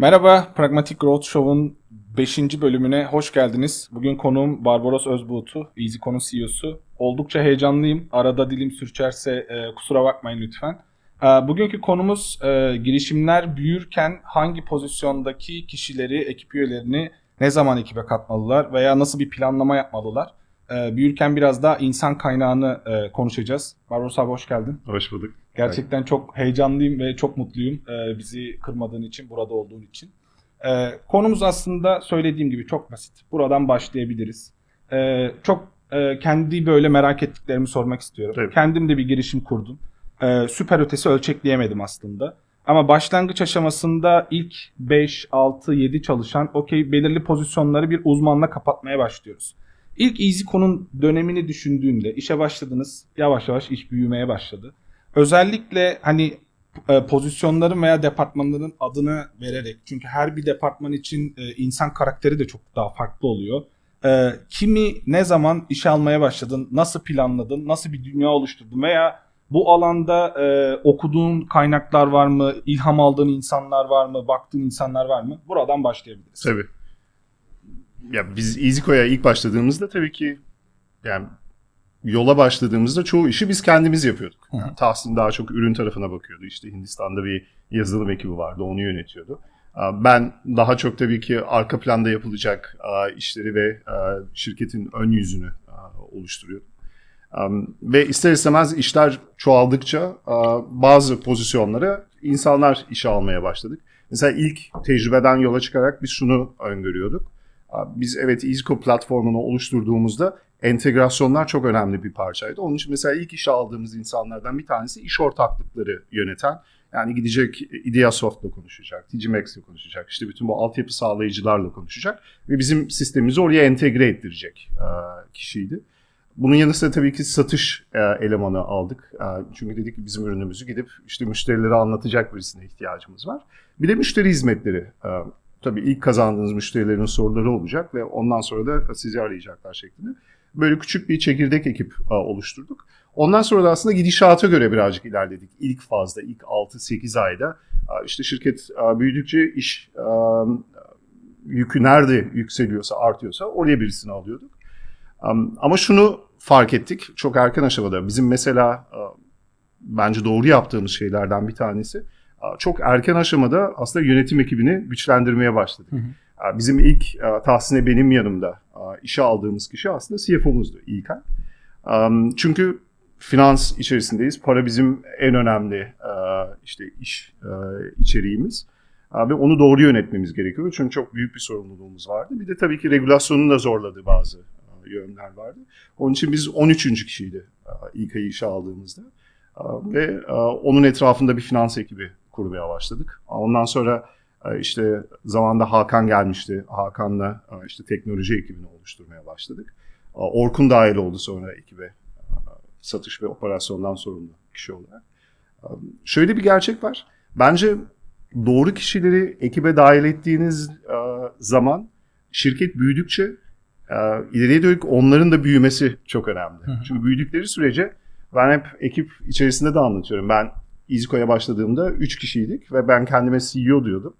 Merhaba, Pragmatic Growth Show'un 5. bölümüne hoş geldiniz. Bugün konuğum Barbaros Özbuğut'u, EasyCon'un CEO'su. Oldukça heyecanlıyım. Arada dilim sürçerse e, kusura bakmayın lütfen. E, bugünkü konumuz e, girişimler büyürken hangi pozisyondaki kişileri, ekip üyelerini ne zaman ekibe katmalılar veya nasıl bir planlama yapmalılar? E, büyürken biraz daha insan kaynağını e, konuşacağız. Barbaros abi hoş geldin. Hoş bulduk. Gerçekten çok heyecanlıyım ve çok mutluyum e, bizi kırmadığın için, burada olduğun için. E, konumuz aslında söylediğim gibi çok basit. Buradan başlayabiliriz. E, çok e, kendi böyle merak ettiklerimi sormak istiyorum. Tabii. Kendim de bir girişim kurdum. E, süper ötesi ölçekleyemedim aslında. Ama başlangıç aşamasında ilk 5, 6, 7 çalışan okey belirli pozisyonları bir uzmanla kapatmaya başlıyoruz. İlk EasyCon'un dönemini düşündüğünde işe başladınız. Yavaş yavaş iş büyümeye başladı. Özellikle hani e, pozisyonların veya departmanların adını vererek çünkü her bir departman için e, insan karakteri de çok daha farklı oluyor. E, kimi ne zaman işe almaya başladın, nasıl planladın, nasıl bir dünya oluşturdun veya bu alanda e, okuduğun kaynaklar var mı, ilham aldığın insanlar var mı, baktığın insanlar var mı? Buradan başlayabiliriz. Tabii. Ya biz EasyCo'ya ilk başladığımızda tabii ki yani yola başladığımızda çoğu işi biz kendimiz yapıyorduk. Yani Tahsin daha çok ürün tarafına bakıyordu. İşte Hindistan'da bir yazılım ekibi vardı, onu yönetiyordu. Ben daha çok tabii ki arka planda yapılacak işleri ve şirketin ön yüzünü oluşturuyordum. Um, Ve ister istemez işler çoğaldıkça bazı pozisyonlara insanlar işe almaya başladık. Mesela ilk tecrübeden yola çıkarak biz şunu öngörüyorduk. Biz evet EasyCo platformunu oluşturduğumuzda entegrasyonlar çok önemli bir parçaydı. Onun için mesela ilk işe aldığımız insanlardan bir tanesi iş ortaklıkları yöneten. Yani gidecek Ideasoft'la konuşacak, TGMax'le konuşacak, işte bütün bu altyapı sağlayıcılarla konuşacak ve bizim sistemimizi oraya entegre ettirecek e, kişiydi. Bunun yanı sıra tabii ki satış e, elemanı aldık. E, çünkü dedik ki bizim ürünümüzü gidip işte müşterilere anlatacak birisine ihtiyacımız var. Bir de müşteri hizmetleri. Tabii ilk kazandığınız müşterilerin soruları olacak ve ondan sonra da sizi arayacaklar şeklinde. Böyle küçük bir çekirdek ekip oluşturduk. Ondan sonra da aslında gidişata göre birazcık ilerledik. İlk fazda, ilk 6-8 ayda işte şirket büyüdükçe iş yükü nerede yükseliyorsa, artıyorsa oraya birisini alıyorduk. Ama şunu fark ettik çok erken aşamada. Bizim mesela bence doğru yaptığımız şeylerden bir tanesi çok erken aşamada aslında yönetim ekibini güçlendirmeye başladık. Hı hı. Bizim ilk Tahsin'e benim yanımda işe aldığımız kişi aslında CFO'muzdu İlkay. Çünkü finans içerisindeyiz. Para bizim en önemli e, işte iş e, içeriğimiz. Ve onu doğru yönetmemiz gerekiyor. Çünkü çok büyük bir sorumluluğumuz vardı. Bir de tabii ki regülasyonun da zorladığı bazı e, yönler vardı. Onun için biz 13. kişiydi ilk ayı işe aldığımızda. Ve onun etrafında bir finans ekibi kurmaya başladık. Ondan sonra işte zamanda Hakan gelmişti. Hakan'la e, işte teknoloji ekibini oluşturmaya başladık. E, Orkun dahil oldu sonra ekibe e, satış ve operasyondan sorumlu kişi olarak. E, Şöyle bir gerçek var. Bence doğru kişileri ekibe dahil ettiğiniz e, zaman şirket büyüdükçe e, ileriye dönük onların da büyümesi çok önemli. Hı hı. Çünkü büyüdükleri sürece ben hep ekip içerisinde de anlatıyorum. Ben EasyCo'ya başladığımda 3 kişiydik ve ben kendime CEO diyordum.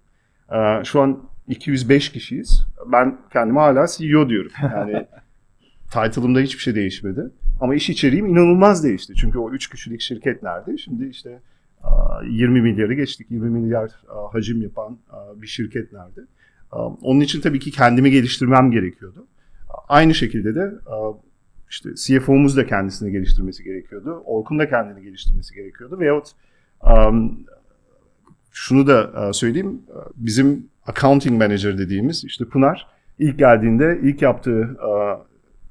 E, Şu an 205 kişiyiz. Ben kendime hala CEO diyorum. Yani title'ımda hiçbir şey değişmedi. Ama iş içeriğim inanılmaz değişti. Çünkü o 3 kişilik şirket nerede? Şimdi işte aa, 20 milyarı geçtik. 20 milyar hacim yapan bir şirket nerede? Onun için tabii ki kendimi geliştirmem gerekiyordu. Aynı şekilde de işte CFO'muz da kendisini geliştirmesi gerekiyordu. Orkun da kendini geliştirmesi gerekiyordu. Veyahut şunu da aa, söyleyeyim. aa, Bizim accounting manager dediğimiz işte Pınar ilk geldiğinde ilk yaptığı aa,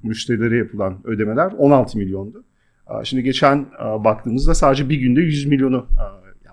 müşterilere yapılan ödemeler 16 milyondu. Şimdi geçen baktığımızda sadece bir günde 100 milyonu,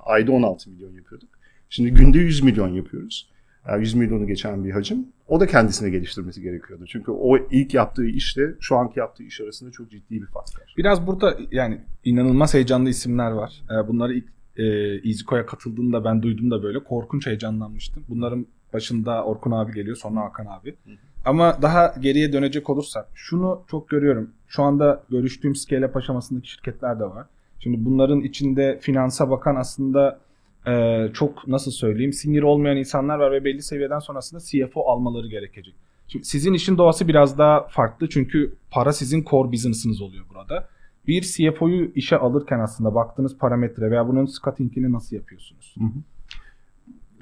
ayda 16 milyon yapıyorduk. Şimdi günde 100 milyon yapıyoruz. Aa, 100 milyonu geçen bir hacim. O da kendisini geliştirmesi gerekiyordu. Çünkü o ilk yaptığı işle şu anki yaptığı iş arasında çok ciddi bir fark var. Biraz burada yani inanılmaz heyecanlı isimler var. Bunları ilk e, EasyCo'ya katıldığında ben duydum da böyle korkunç heyecanlanmıştım. Bunların başında Orkun abi geliyor sonra Hakan abi. Hı hı. Ama daha geriye dönecek olursak şunu çok görüyorum. Şu anda görüştüğüm scale-up aşamasındaki şirketler de var. Şimdi bunların içinde finansa bakan aslında e, çok nasıl söyleyeyim sinir olmayan insanlar var ve belli seviyeden sonrasında CFO almaları gerekecek. Şimdi sizin işin doğası biraz daha farklı çünkü para sizin core business'ınız oluyor burada. Bir CFO'yu işe alırken aslında baktığınız parametre veya bunun scouting'ini nasıl yapıyorsunuz? Hı hı.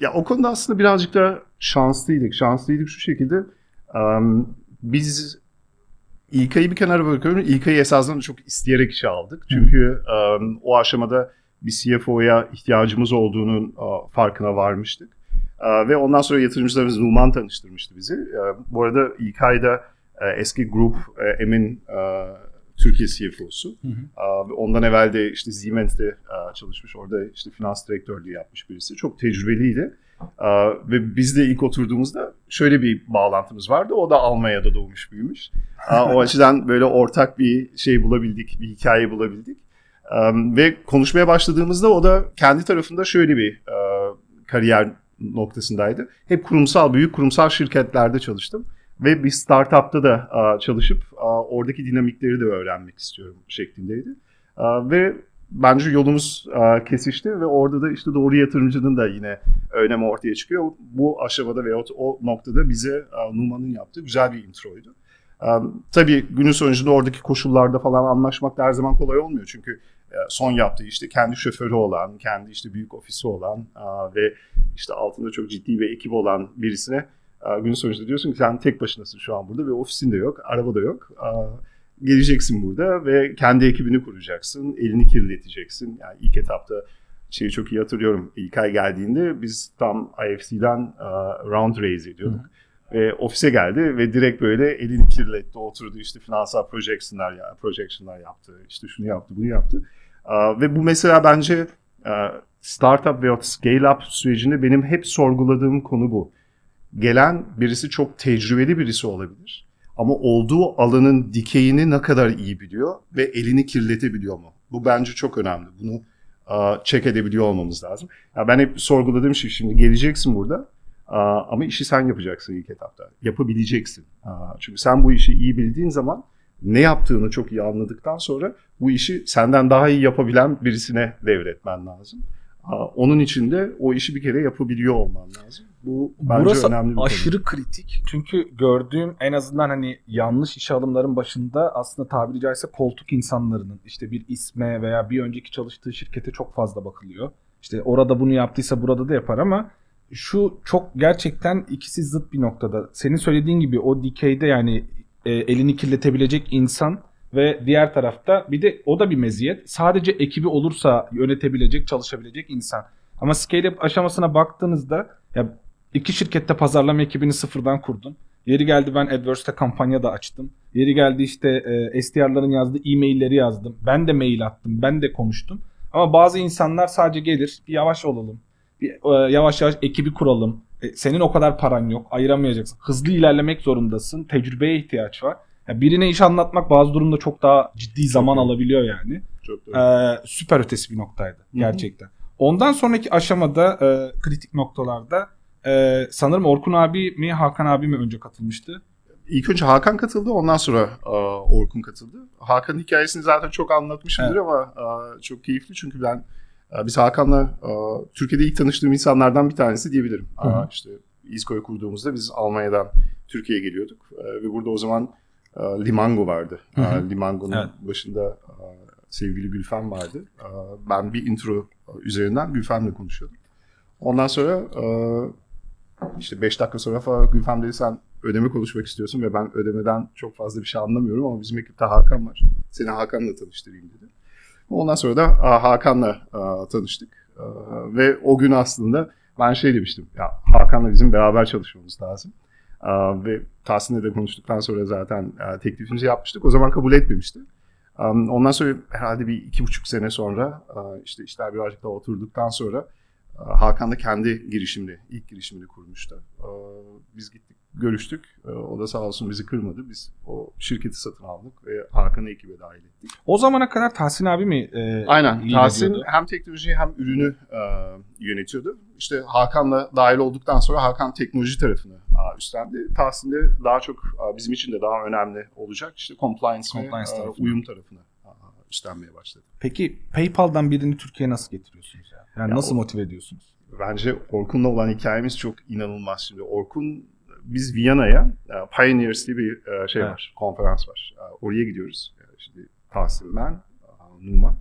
Ya o konuda aslında birazcık da şanslıydık. Şanslıydık şu şekilde. Um, biz İlkay'ı bir kenara bırakıyorum. İlkay'ı esasında çok isteyerek işe aldık. Çünkü um, o aşamada bir CFO'ya ihtiyacımız olduğunun uh, farkına varmıştık. Uh, ve ondan sonra yatırımcılarımız Numan tanıştırmıştı bizi. Uh, bu arada uh, eski grup Emin Türkiye CFO'su. Hı hı. Ondan evvel de işte Siemens'te çalışmış. Orada işte finans direktörlüğü yapmış birisi. Çok tecrübeliydi. Ve biz de ilk oturduğumuzda şöyle bir bağlantımız vardı. O da Almanya'da doğmuş büyümüş. o açıdan böyle ortak bir şey bulabildik, bir hikaye bulabildik. Ve konuşmaya başladığımızda o da kendi tarafında şöyle bir kariyer noktasındaydı. Hep kurumsal, büyük kurumsal şirketlerde çalıştım ve bir startupta da çalışıp oradaki dinamikleri de öğrenmek istiyorum şeklindeydi. Ve bence yolumuz kesişti ve orada da işte doğru yatırımcının da yine önemi ortaya çıkıyor. Bu aşamada ve o noktada bize Numan'ın yaptığı güzel bir introydu. Tabii günün sonucunda oradaki koşullarda falan anlaşmak da her zaman kolay olmuyor. Çünkü son yaptığı işte kendi şoförü olan, kendi işte büyük ofisi olan ve işte altında çok ciddi bir ekip olan birisine Gün sonuçta diyorsun ki sen tek başınasın şu an burada ve ofisin de yok, araba da yok. Geleceksin burada ve kendi ekibini kuracaksın, elini kirleteceksin. Yani ilk etapta şeyi çok iyi hatırlıyorum. İlk ay geldiğinde biz tam IFC'den round raise ediyorduk. Hı. Ve ofise geldi ve direkt böyle elini kirletti, oturdu işte finansal projection'lar ya, projection'lar yaptı, işte şunu yaptı, bunu yaptı. Ve bu mesela bence startup veya scale up sürecinde benim hep sorguladığım konu bu gelen birisi çok tecrübeli birisi olabilir. Ama olduğu alanın dikeyini ne kadar iyi biliyor ve elini kirletebiliyor mu? Bu bence çok önemli. Bunu check edebiliyor olmamız lazım. Ya ben hep sorguladığım şey şimdi geleceksin burada ama işi sen yapacaksın ilk etapta. Yapabileceksin. Çünkü sen bu işi iyi bildiğin zaman ne yaptığını çok iyi anladıktan sonra bu işi senden daha iyi yapabilen birisine devretmen lazım. Onun için de o işi bir kere yapabiliyor olman lazım. Bu bence Burası önemli bir aşırı konu. kritik. Çünkü gördüğüm en azından hani yanlış işe alımların başında aslında tabiri caizse koltuk insanlarının işte bir isme veya bir önceki çalıştığı şirkete çok fazla bakılıyor. İşte orada bunu yaptıysa burada da yapar ama şu çok gerçekten ikisi zıt bir noktada. Senin söylediğin gibi o dikeyde yani e, elini kirletebilecek insan ve diğer tarafta bir de o da bir meziyet. Sadece ekibi olursa yönetebilecek, çalışabilecek insan. Ama scale up aşamasına baktığınızda ya iki şirkette pazarlama ekibini sıfırdan kurdun. Yeri geldi ben AdWords'te kampanya da açtım. Yeri geldi işte e, SDR'ların yazdığı e-mailleri yazdım. Ben de mail attım. Ben de konuştum. Ama bazı insanlar sadece gelir. Bir yavaş olalım. Bir, e, yavaş yavaş ekibi kuralım. E, senin o kadar paran yok. Ayıramayacaksın. Hızlı ilerlemek zorundasın. Tecrübeye ihtiyaç var. Yani birine iş anlatmak bazı durumda çok daha ciddi çok zaman doğru. alabiliyor yani. Çok doğru. Ee, süper ötesi bir noktaydı Hı-hı. gerçekten. Ondan sonraki aşamada e, kritik noktalarda e, sanırım Orkun abi mi Hakan abi mi önce katılmıştı? İlk önce Hakan katıldı ondan sonra e, Orkun katıldı. Hakan'ın hikayesini zaten çok anlatmışımdır evet. ama e, çok keyifli çünkü ben e, biz Hakan'la Türkiye'de ilk tanıştığım insanlardan bir tanesi diyebilirim. Hı hı. E, işte İSKO'yu kurduğumuzda biz Almanya'dan Türkiye'ye geliyorduk ve burada o zaman Limango vardı. Hı hı. Limango'nun evet. başında sevgili Gülfem vardı. Ben bir intro üzerinden Gülfem'le konuşuyordum. Ondan sonra işte 5 dakika sonra falan Gülfem dedi sen ödeme konuşmak istiyorsun ve ben ödemeden çok fazla bir şey anlamıyorum ama bizim ekipte Hakan var. Seni Hakan'la tanıştırayım dedi. Ondan sonra da Hakan'la tanıştık. Ve o gün aslında ben şey demiştim. Ya Hakan'la bizim beraber çalışmamız lazım. Ve Tahsin'le de konuştuktan sonra zaten teklifimizi yapmıştık. O zaman kabul etmemişti. Ondan sonra herhalde bir iki buçuk sene sonra işte işler birazcık daha oturduktan sonra Hakan da kendi girişimini, ilk girişimini kurmuştu. Biz gittik, görüştük. O da sağ olsun bizi kırmadı. Biz o şirketi satın aldık ve Hakan'ı ekibe dahil ettik. O zamana kadar Tahsin abi mi e, Aynen. Tahsin ediyordu? hem teknolojiyi hem ürünü e, yönetiyordu. İşte Hakan'la dahil olduktan sonra Hakan teknoloji tarafını e, üstlendi. Tahsin de daha çok e, bizim için de daha önemli olacak. İşte compliance, compliance ve e, uyum tarafını üstlenmeye başladım. Peki PayPal'dan birini Türkiye'ye nasıl getiriyorsunuz? Ya? Yani Ya nasıl o- motive ediyorsunuz? Bence Orkun'la olan hikayemiz çok inanılmaz şimdi. Orkun biz Viyana'ya e, Pioneers diye bir e, şey Evet. var, konferans var. E, Oraya gidiyoruz. Şimdi Tahsin ben, Numan.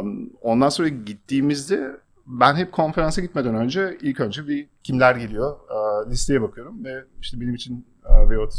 Um, Ondan sonra gittiğimizde ben hep konferansa gitmeden önce ilk önce bir kimler geliyor listeye bakıyorum ve işte benim için veyahut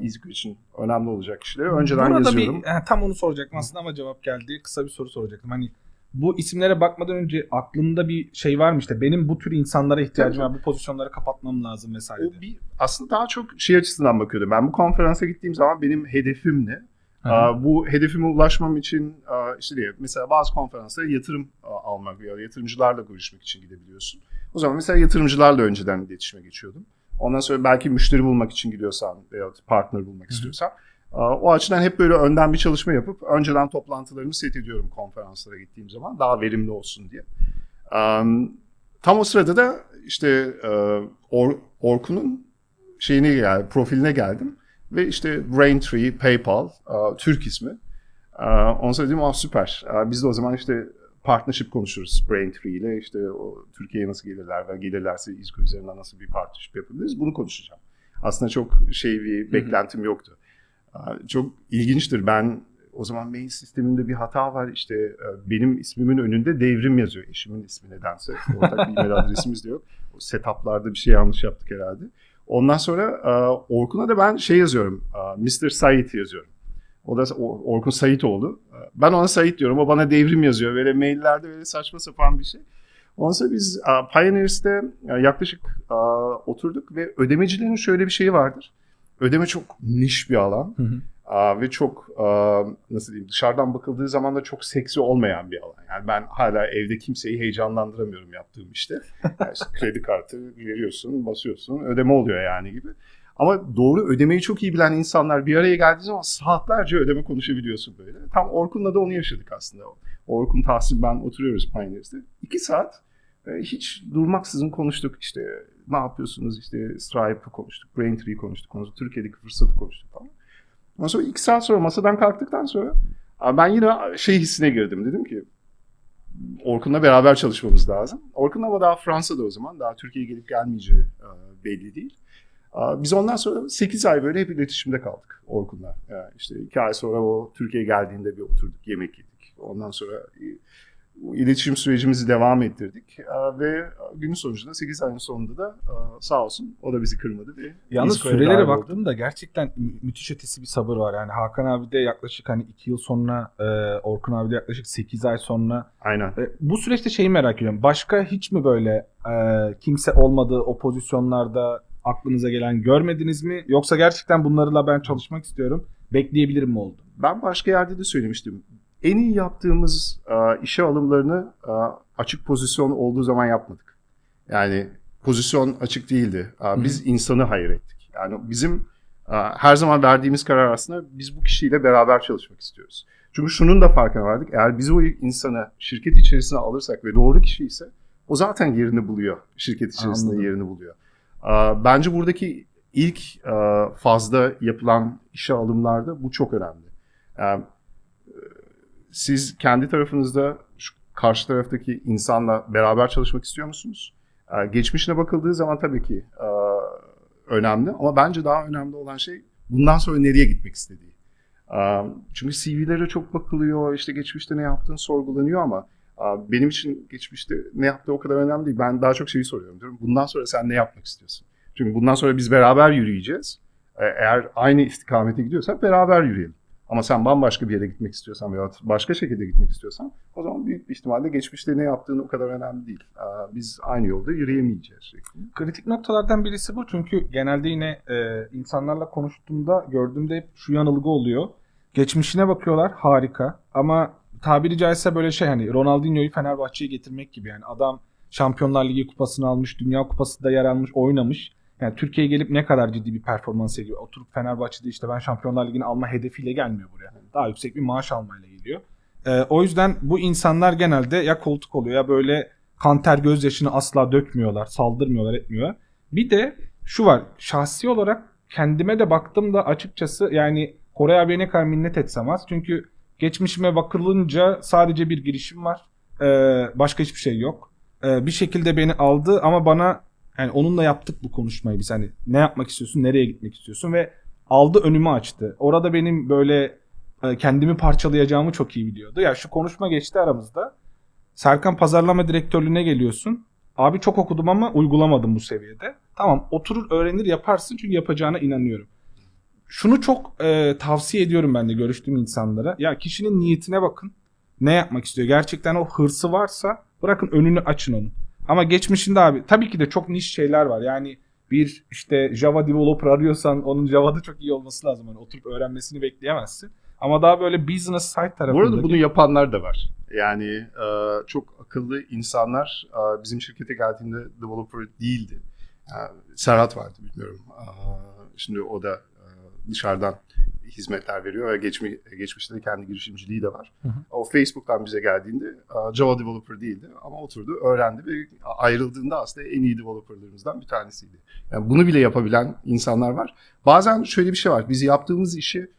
EasyQ için önemli olacak kişileri önceden Burada yazıyorum. bir tam onu soracaktım aslında ama cevap geldi. Kısa bir soru soracaktım. Hani bu isimlere bakmadan önce aklımda bir şey var mı işte benim bu tür insanlara ihtiyacım Tabii. var. Bu pozisyonları kapatmam lazım vesaire. O bir, aslında daha çok şey açısından bakıyordum. Ben bu konferansa gittiğim zaman benim hedefim ne? Aa, bu hedefime ulaşmam için işte diye mesela bazı konferanslara yatırım almak veya yatırımcılarla görüşmek için gidebiliyorsun. O zaman mesela yatırımcılarla önceden iletişime geçiyordum. Ondan sonra belki müşteri bulmak için gidiyorsan veya partner bulmak Hı hı. istiyorsan o açıdan hep böyle önden bir çalışma yapıp önceden toplantılarımı set ediyorum konferanslara gittiğim zaman daha verimli olsun diye. Am, tam o sırada da işte e, Or- Orkun'un şeyine geldi, profiline geldim. Ve işte Braintree, PayPal, e, Türk ismi. E, Ondan sonra dedim ah süper. Biz de o zaman işte partnership konuşuruz Braintree ile. İşte o Türkiye'ye nasıl gelirler ve gelirlerse İzko üzerinden nasıl bir partnership yapabiliriz bunu konuşacağım. Aslında çok şey bir beklentim yoktu. Çok ilginçtir. Ben o zaman mail sistemimde bir hata var. İşte e, benim ismimin önünde devrim yazıyor. Eşimin ismi nedense. Ortak bir e-mail adresimiz de yok. O setuplarda bir şey yanlış yaptık herhalde. Ondan sonra e, Orkun'a da ben şey yazıyorum. e, Mr. Said yazıyorum. O da Orkun Saitoğlu. E, Ben ona Said diyorum. O bana devrim yazıyor. Böyle maillerde böyle saçma sapan bir şey. Ondan sonra biz Pioneers'te yaklaşık oturduk ve ödemecilerin şöyle bir şeyi vardır. Ödeme çok niş bir alan. Hı hı. Aa, ve çok aa, nasıl diyeyim dışarıdan bakıldığı zaman da çok seksi olmayan bir alan. Yani ben hala evde kimseyi heyecanlandıramıyorum yaptığım işte. Yani işte kredi kartı veriyorsun, basıyorsun, ödeme oluyor yani gibi. Ama doğru ödemeyi çok iyi bilen insanlar bir araya geldiği zaman saatlerce ödeme konuşabiliyorsun böyle. Tam Orkun'la da onu yaşadık aslında. Orkun, Tahsin, ben oturuyoruz Pioneers'te. İki saat e, hiç durmaksızın konuştuk işte ne yapıyorsunuz işte Stripe'ı konuştuk, Braintree'yi konuştuk, konuştuk, Türkiye'deki fırsatı konuştuk falan. Ondan sonra iki saat sonra masadan kalktıktan sonra ben yine şey hissine girdim. Dedim ki Orkun'la beraber çalışmamız lazım. Orkun ama daha Fransa'da o zaman. Daha Türkiye'ye gelip gelmeyeceği e, belli değil. E, Biz ondan sonra 8 ay böyle hep iletişimde kaldık Orkun'la. Yani işte 2 ay sonra o Türkiye'ye geldiğinde bir oturduk, yemek yedik. Ondan sonra e, iletişim sürecimizi devam ettirdik. Ve günün sonucunda 8 ayın sonunda da sağ olsun o da bizi kırmadı. Ve Yalnız sürelere dahil oldu. baktığımda gerçekten mü- müthiş ötesi bir sabır var. Yani Hakan abi de yaklaşık hani 2 yıl sonra, e, Orkun abi de yaklaşık 8 ay sonra. Aynen. E, bu süreçte şeyi merak ediyorum. Başka hiç mi böyle e, kimse olmadığı o pozisyonlarda aklınıza gelen görmediniz mi? Yoksa gerçekten bunlarla ben çalışmak istiyorum. Bekleyebilirim mi oldu? Ben başka yerde de söylemiştim. En iyi yaptığımız e, işe alımlarını e, açık pozisyon olduğu zaman yapmadık. Yani pozisyon açık değildi. E, biz insanı hayır ettik. Yani bizim e, her zaman verdiğimiz karar aslında biz bu kişiyle beraber çalışmak istiyoruz. Çünkü şunun da farkına vardık. Eğer biz o insanı şirket içerisine alırsak ve doğru kişi ise o zaten yerini buluyor. Şirket içerisinde Anladım. yerini buluyor. E, bence buradaki ilk e, fazla yapılan işe alımlarda bu çok önemli. Siz kendi tarafınızda şu karşı taraftaki insanla beraber çalışmak istiyor musunuz? E, geçmişine bakıldığı zaman tabii ki e, önemli ama bence daha önemli olan şey bundan sonra nereye gitmek istediği. E, çünkü CV'lere çok bakılıyor, işte geçmişte ne yaptığın sorgulanıyor ama e, benim için geçmişte ne yaptığı o kadar önemli değil. Ben daha çok şeyi soruyorum diyorum. Bundan sonra sen ne yapmak istiyorsun? Çünkü bundan sonra biz beraber yürüyeceğiz. E, Eğer aynı istikamete gidiyorsak beraber yürüyelim. Ama sen bambaşka bir yere gitmek istiyorsan veya başka şekilde gitmek istiyorsan o zaman büyük bir ihtimalle geçmişte ne yaptığını o kadar önemli değil. Biz aynı yolda yürüyemeyeceğiz. Kritik noktalardan birisi bu. Çünkü genelde yine e, insanlarla konuştuğumda gördüğümde hep şu yanılgı oluyor. Geçmişine bakıyorlar harika ama tabiri caizse böyle şey hani Ronaldinho'yu Fenerbahçe'ye getirmek gibi yani adam Şampiyonlar Ligi kupasını almış, Dünya Kupası'nda yer almış, oynamış. Yani Türkiye'ye gelip ne kadar ciddi bir performans sergiliyor. Oturup Fenerbahçe'de işte ben Şampiyonlar Ligi'ni alma hedefiyle gelmiyor buraya. Daha yüksek bir maaş almayla geliyor. Ee, o yüzden bu insanlar genelde ya koltuk oluyor ya böyle kanter gözyaşını asla dökmüyorlar, saldırmıyorlar, etmiyorlar. Bir de şu var, şahsi olarak kendime de baktım da açıkçası yani Koray abiye ne kadar minnet etsem az. Çünkü Geçmişime bakılınca sadece bir girişim var. Ee, başka hiçbir şey yok. Ee, bir şekilde beni aldı ama bana yani onunla yaptık bu konuşmayı biz hani ne yapmak istiyorsun, nereye gitmek istiyorsun ve aldı önümü açtı. Orada benim böyle e, kendimi parçalayacağımı çok iyi biliyordu. Ya şu konuşma geçti aramızda. Serkan pazarlama direktörlüğüne geliyorsun. Abi çok okudum ama uygulamadım bu seviyede. Tamam oturur öğrenir yaparsın çünkü yapacağına inanıyorum. Şunu çok e, tavsiye ediyorum ben de görüştüğüm insanlara. Ya kişinin niyetine bakın. Ne yapmak istiyor? Gerçekten o hırsı varsa bırakın önünü açın onun. Ama geçmişinde abi tabii ki de çok niş şeyler var. Yani bir işte Java developer arıyorsan onun Java'da çok iyi olması lazım. Hani oturup öğrenmesini bekleyemezsin. Ama daha böyle business side Bu tarafında. arada bunu yapanlar da var. Yani e, çok akıllı insanlar e, bizim şirkete geldiğinde developer değildi. E, Serhat vardı bilmiyorum. E, şimdi o da e, dışarıdan hizmetler veriyor ve geçmi, geçmişte de kendi girişimciliği de var. Hı hı. O Facebook'tan bize geldiğinde Java developer değildi ama oturdu, öğrendi ve ayrıldığında aslında en iyi developerlarımızdan bir tanesiydi. Yani bunu bile yapabilen insanlar var. Bazen şöyle bir şey var. Biz yaptığımız işi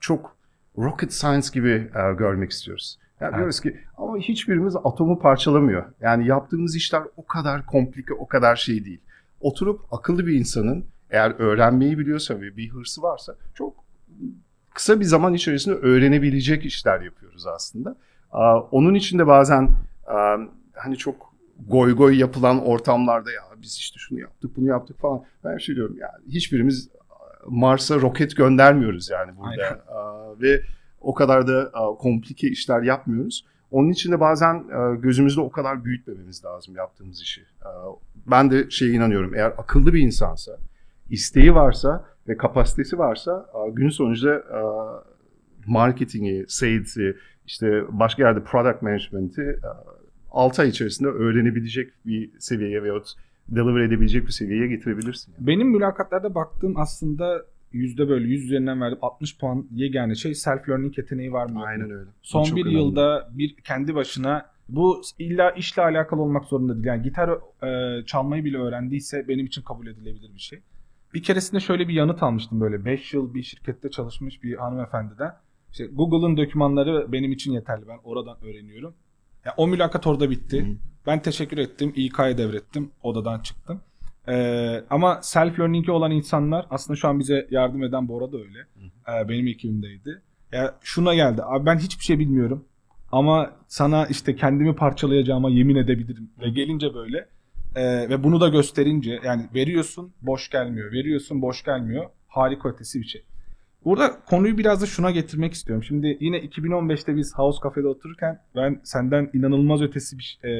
çok rocket science gibi görmek istiyoruz. Yani Evet. diyoruz ki ama hiçbirimiz atomu parçalamıyor. Yani yaptığımız işler o kadar komplike, o kadar şey değil. Oturup akıllı bir insanın eğer öğrenmeyi biliyorsa ve bir hırsı varsa çok kısa bir zaman içerisinde öğrenebilecek işler yapıyoruz aslında. Onun için de bazen hani çok goy goy yapılan ortamlarda ya biz işte şunu yaptık bunu yaptık falan. Ben şey diyorum yani hiçbirimiz Mars'a roket göndermiyoruz yani burada. Aynen. Ve o kadar da komplike işler yapmıyoruz. Onun için de bazen gözümüzde o kadar büyütmememiz lazım yaptığımız işi. Ben de şeye inanıyorum. Eğer akıllı bir insansa, isteği varsa ve kapasitesi varsa günün sonunda aa, marketingi, sales'i, işte başka yerde product management'i 6 ay içerisinde öğrenebilecek bir seviyeye veyahut deliver edebilecek bir seviyeye getirebilirsin. Yani. Benim mülakatlarda baktığım aslında yüzde böyle 100 üzerinden verdim 60 puan yegane şey self learning yeteneği var mı? Aynen öyle. Son bir önemli. yılda bir kendi başına bu illa işle alakalı olmak zorunda değil. Yani gitar e, çalmayı bile öğrendiyse benim için kabul edilebilir bir şey. Bir keresinde şöyle bir yanıt almıştım böyle 5 yıl bir şirkette çalışmış bir hanımefendiden. İşte Google'ın dokümanları benim için yeterli. Ben oradan öğreniyorum. Ya o mülakat orada bitti. Hı. Ben teşekkür ettim. İK'ya devrettim. Odadan çıktım. Ee, ama self learning'i olan insanlar aslında şu an bize yardım eden Bora da öyle. Ee, benim ekibimdeydi. Ya şuna geldi. Abi ben hiçbir şey bilmiyorum. Ama sana işte kendimi parçalayacağıma yemin edebilirim. Ve gelince böyle e, ve bunu da gösterince yani veriyorsun boş gelmiyor. Veriyorsun boş gelmiyor. Harika ötesi bir şey. Burada konuyu biraz da şuna getirmek istiyorum. Şimdi yine 2015'te biz House Cafe'de otururken ben senden inanılmaz ötesi bir e,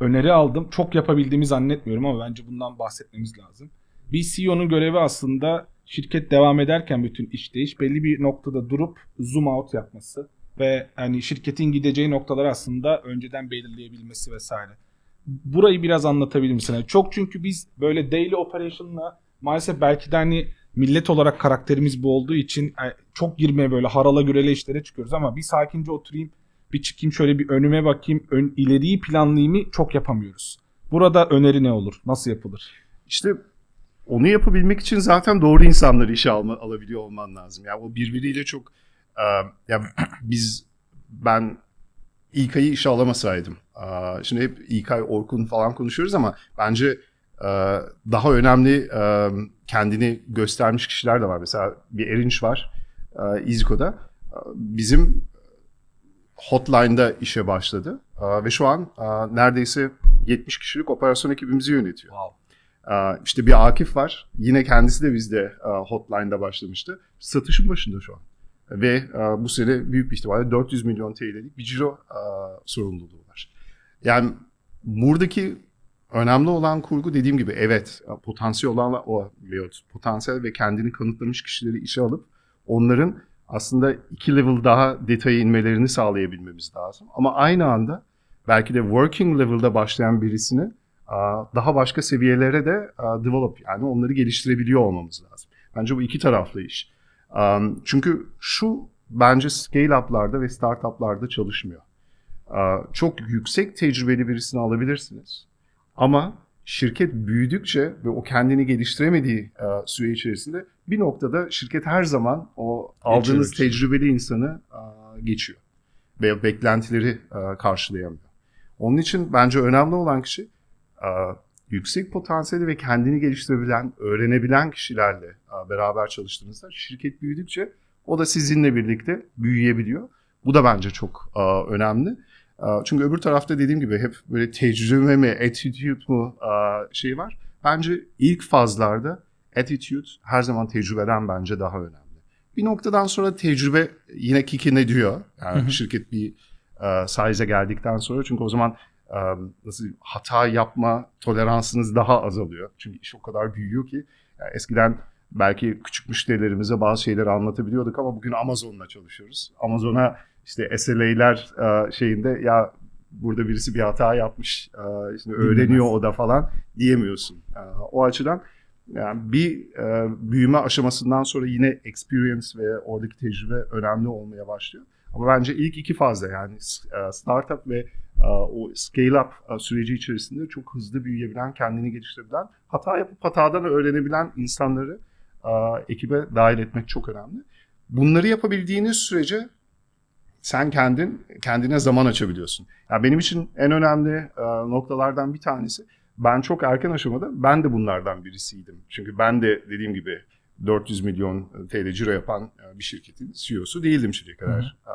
öneri aldım. Çok yapabildiğimi zannetmiyorum ama bence bundan bahsetmemiz lazım. Bir CEO'nun görevi aslında şirket devam ederken bütün işleyiş belli bir noktada durup zoom out yapması ve hani şirketin gideceği noktaları aslında önceden belirleyebilmesi vesaire. Burayı biraz anlatabilir misin? Yani çok çünkü biz böyle daily operation'la maalesef belki de hani millet olarak karakterimiz bu olduğu için e, çok girmeye böyle harala gürele işlere çıkıyoruz ama bir sakince oturayım bir çıkayım şöyle bir önüme bakayım ön, ileriyi planlayayım çok yapamıyoruz. Burada öneri ne olur? Nasıl yapılır? İşte onu yapabilmek için zaten doğru insanları işe alma, alabiliyor olman lazım. Yani o birbiriyle çok e, ya biz ben İK'yı işe alamasaydım. Şimdi hep İK, Orkun falan konuşuyoruz ama bence e, daha önemli e, kendini göstermiş kişiler de var. Mesela bir Erinç var e, İziko'da. Bizim Hotline'da işe başladı ve şu an neredeyse 70 kişilik operasyon ekibimizi yönetiyor. Wow. İşte bir Akif var. Yine kendisi de bizde Hotline'da başlamıştı. Satışın başında şu an. Ve e, bu sene büyük bir ihtimalle 400 milyon TL'lik bir ciro e, sorumluluğu var. Yani buradaki önemli olan kurgu dediğim gibi evet e, potansiyel olan o potansiyel ve kendini kanıtlamış kişileri işe alıp onların aslında iki level daha detaya inmelerini sağlayabilmemiz lazım. Ama aynı anda belki de working level'da başlayan birisini daha başka seviyelere de develop yani onları geliştirebiliyor olmamız lazım. Bence bu iki taraflı iş. Am, Çünkü şu bence scale up'larda ve startup'larda çalışmıyor. Aa, Çok yüksek tecrübeli birisini alabilirsiniz. Ama şirket büyüdükçe ve o kendini geliştiremediği aa, süre içerisinde bir noktada şirket her zaman o aldığınız Geçirir. tecrübeli insanı aa, geçiyor. Ve beklentileri karşılayamıyor. Onun için bence önemli olan kişi yüksek potansiyeli ve kendini geliştirebilen, öğrenebilen kişilerle beraber çalıştığınızda şirket büyüdükçe o da sizinle birlikte büyüyebiliyor. Bu da bence çok önemli. Çünkü öbür tarafta dediğim gibi hep böyle tecrübe mi, attitude mu şey var. Bence ilk fazlarda attitude her zaman tecrübeden bence daha önemli. Bir noktadan sonra tecrübe yine kikine diyor. Yani hı hı. şirket bir size'e geldikten sonra çünkü o zaman nasıl hata yapma toleransınız daha azalıyor. Çünkü iş o kadar büyüyor ki yani eskiden belki küçük müşterilerimize bazı şeyleri anlatabiliyorduk ama bugün Amazon'la çalışıyoruz. Amazon'a işte SLA'ler şeyinde ya burada birisi bir hata yapmış, işte öğreniyor o da falan diyemiyorsun. O açıdan yani bir büyüme aşamasından sonra yine experience ve oradaki tecrübe önemli olmaya başlıyor. Ama bence ilk iki fazda yani e, startup ve e, o scale up e, süreci içerisinde çok hızlı büyüyebilen, kendini geliştirebilen, hata yapıp hatadan öğrenebilen insanları ekibe dahil etmek çok önemli. Bunları yapabildiğiniz sürece sen kendin kendine zaman açabiliyorsun. Yani benim için en önemli noktalardan bir tanesi ben çok erken aşamada ben de bunlardan birisiydim. Çünkü ben de dediğim gibi 400 milyon TL ciro yapan e, bir şirketin CEO'su değildim şimdiye kadar. Hı.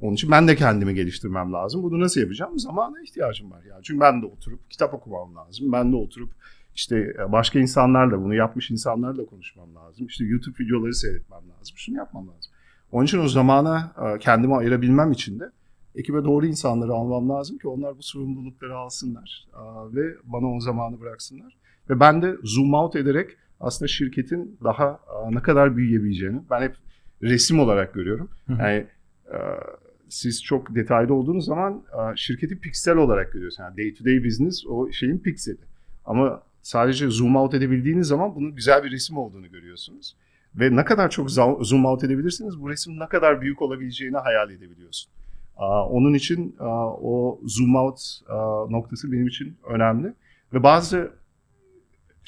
Onun için ben de kendimi geliştirmem lazım. Bunu nasıl yapacağım? Zamana ihtiyacım var. Yani. Çünkü ben de oturup kitap okumam lazım. Ben de oturup işte e, başka insanlarla bunu yapmış insanlarla konuşmam lazım. İşte YouTube videoları seyretmem lazım. Şunu yapmam lazım. Onun için o zamana e, kendimi ayırabilmem için de ekibe doğru insanları almam lazım ki onlar bu sorumlulukları alsınlar ve bana o zamanı bıraksınlar. Ve ben de zoom out ederek aslında şirketin daha ne kadar büyüyebileceğini ben hep resim olarak görüyorum. Yani siz çok detaylı olduğunuz zaman şirketi piksel olarak görüyorsunuz. Yani day to day business o şeyin pikseli. Ama sadece zoom out edebildiğiniz zaman bunun güzel bir resim olduğunu görüyorsunuz. Ve ne kadar çok zoom out edebilirsiniz bu resim ne kadar büyük olabileceğini hayal edebiliyorsun. Onun için o zoom out noktası benim için önemli. Ve bazı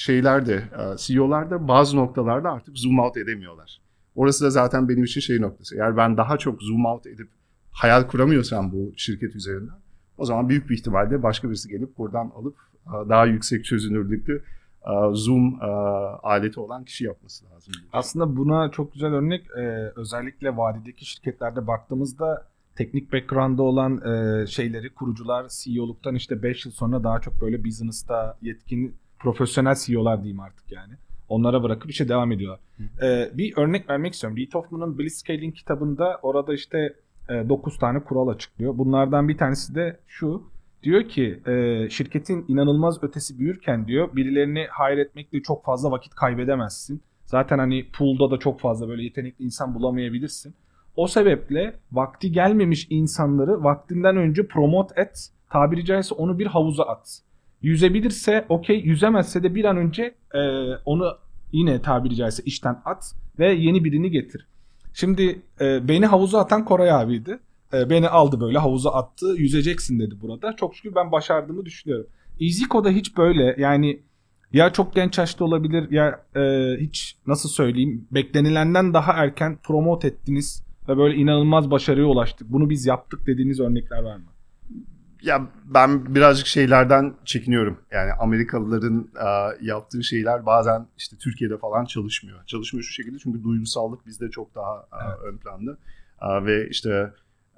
şeylerde, CEO'lar da bazı noktalarda artık zoom out edemiyorlar. Orası da zaten benim için şey noktası. Eğer ben daha çok zoom out edip hayal kuramıyorsam bu şirket üzerinden o zaman büyük bir ihtimalle başka birisi gelip buradan alıp daha yüksek çözünürlüklü Zoom aleti olan kişi yapması lazım. Aslında buna çok güzel örnek özellikle vadideki şirketlerde baktığımızda teknik background'da olan e, şeyleri kurucular CEO'luktan işte 5 yıl sonra daha çok böyle business'ta yetkin profesyonel CEO'lar diyeyim artık yani. Onlara bırakıp işe devam ediyorlar. Ee, bir örnek vermek istiyorum. Reid Hoffman'ın Blitzscaling kitabında orada işte e, 9 tane kural açıklıyor. Bunlardan bir tanesi de şu. Diyor ki e, şirketin inanılmaz ötesi büyürken diyor birilerini hire etmekle çok fazla vakit kaybedemezsin. Zaten hani pool'da da çok fazla böyle yetenekli insan bulamayabilirsin. O sebeple vakti gelmemiş insanları vaktinden önce promote et. Tabiri caizse onu bir havuza at. Yüzebilirse okey, yüzemezse de bir an önce e, onu yine tabiri caizse işten at ve yeni birini getir. Şimdi e, beni havuza atan Koray abiydi. E, beni aldı böyle havuza attı. Yüzeceksin dedi burada. Çok şükür ben başardığımı düşünüyorum. EasyCo'da hiç böyle yani ya çok genç yaşta olabilir ya e, hiç nasıl söyleyeyim beklenilenden daha erken promote ettiniz ve böyle inanılmaz başarıya ulaştık. Bunu biz yaptık dediğiniz örnekler var mı? Ya ben birazcık şeylerden çekiniyorum. Yani Amerikalıların e, yaptığı şeyler bazen işte Türkiye'de falan çalışmıyor. Çalışmıyor şu şekilde çünkü duygusallık bizde çok daha e, evet. ön planda. E, ve işte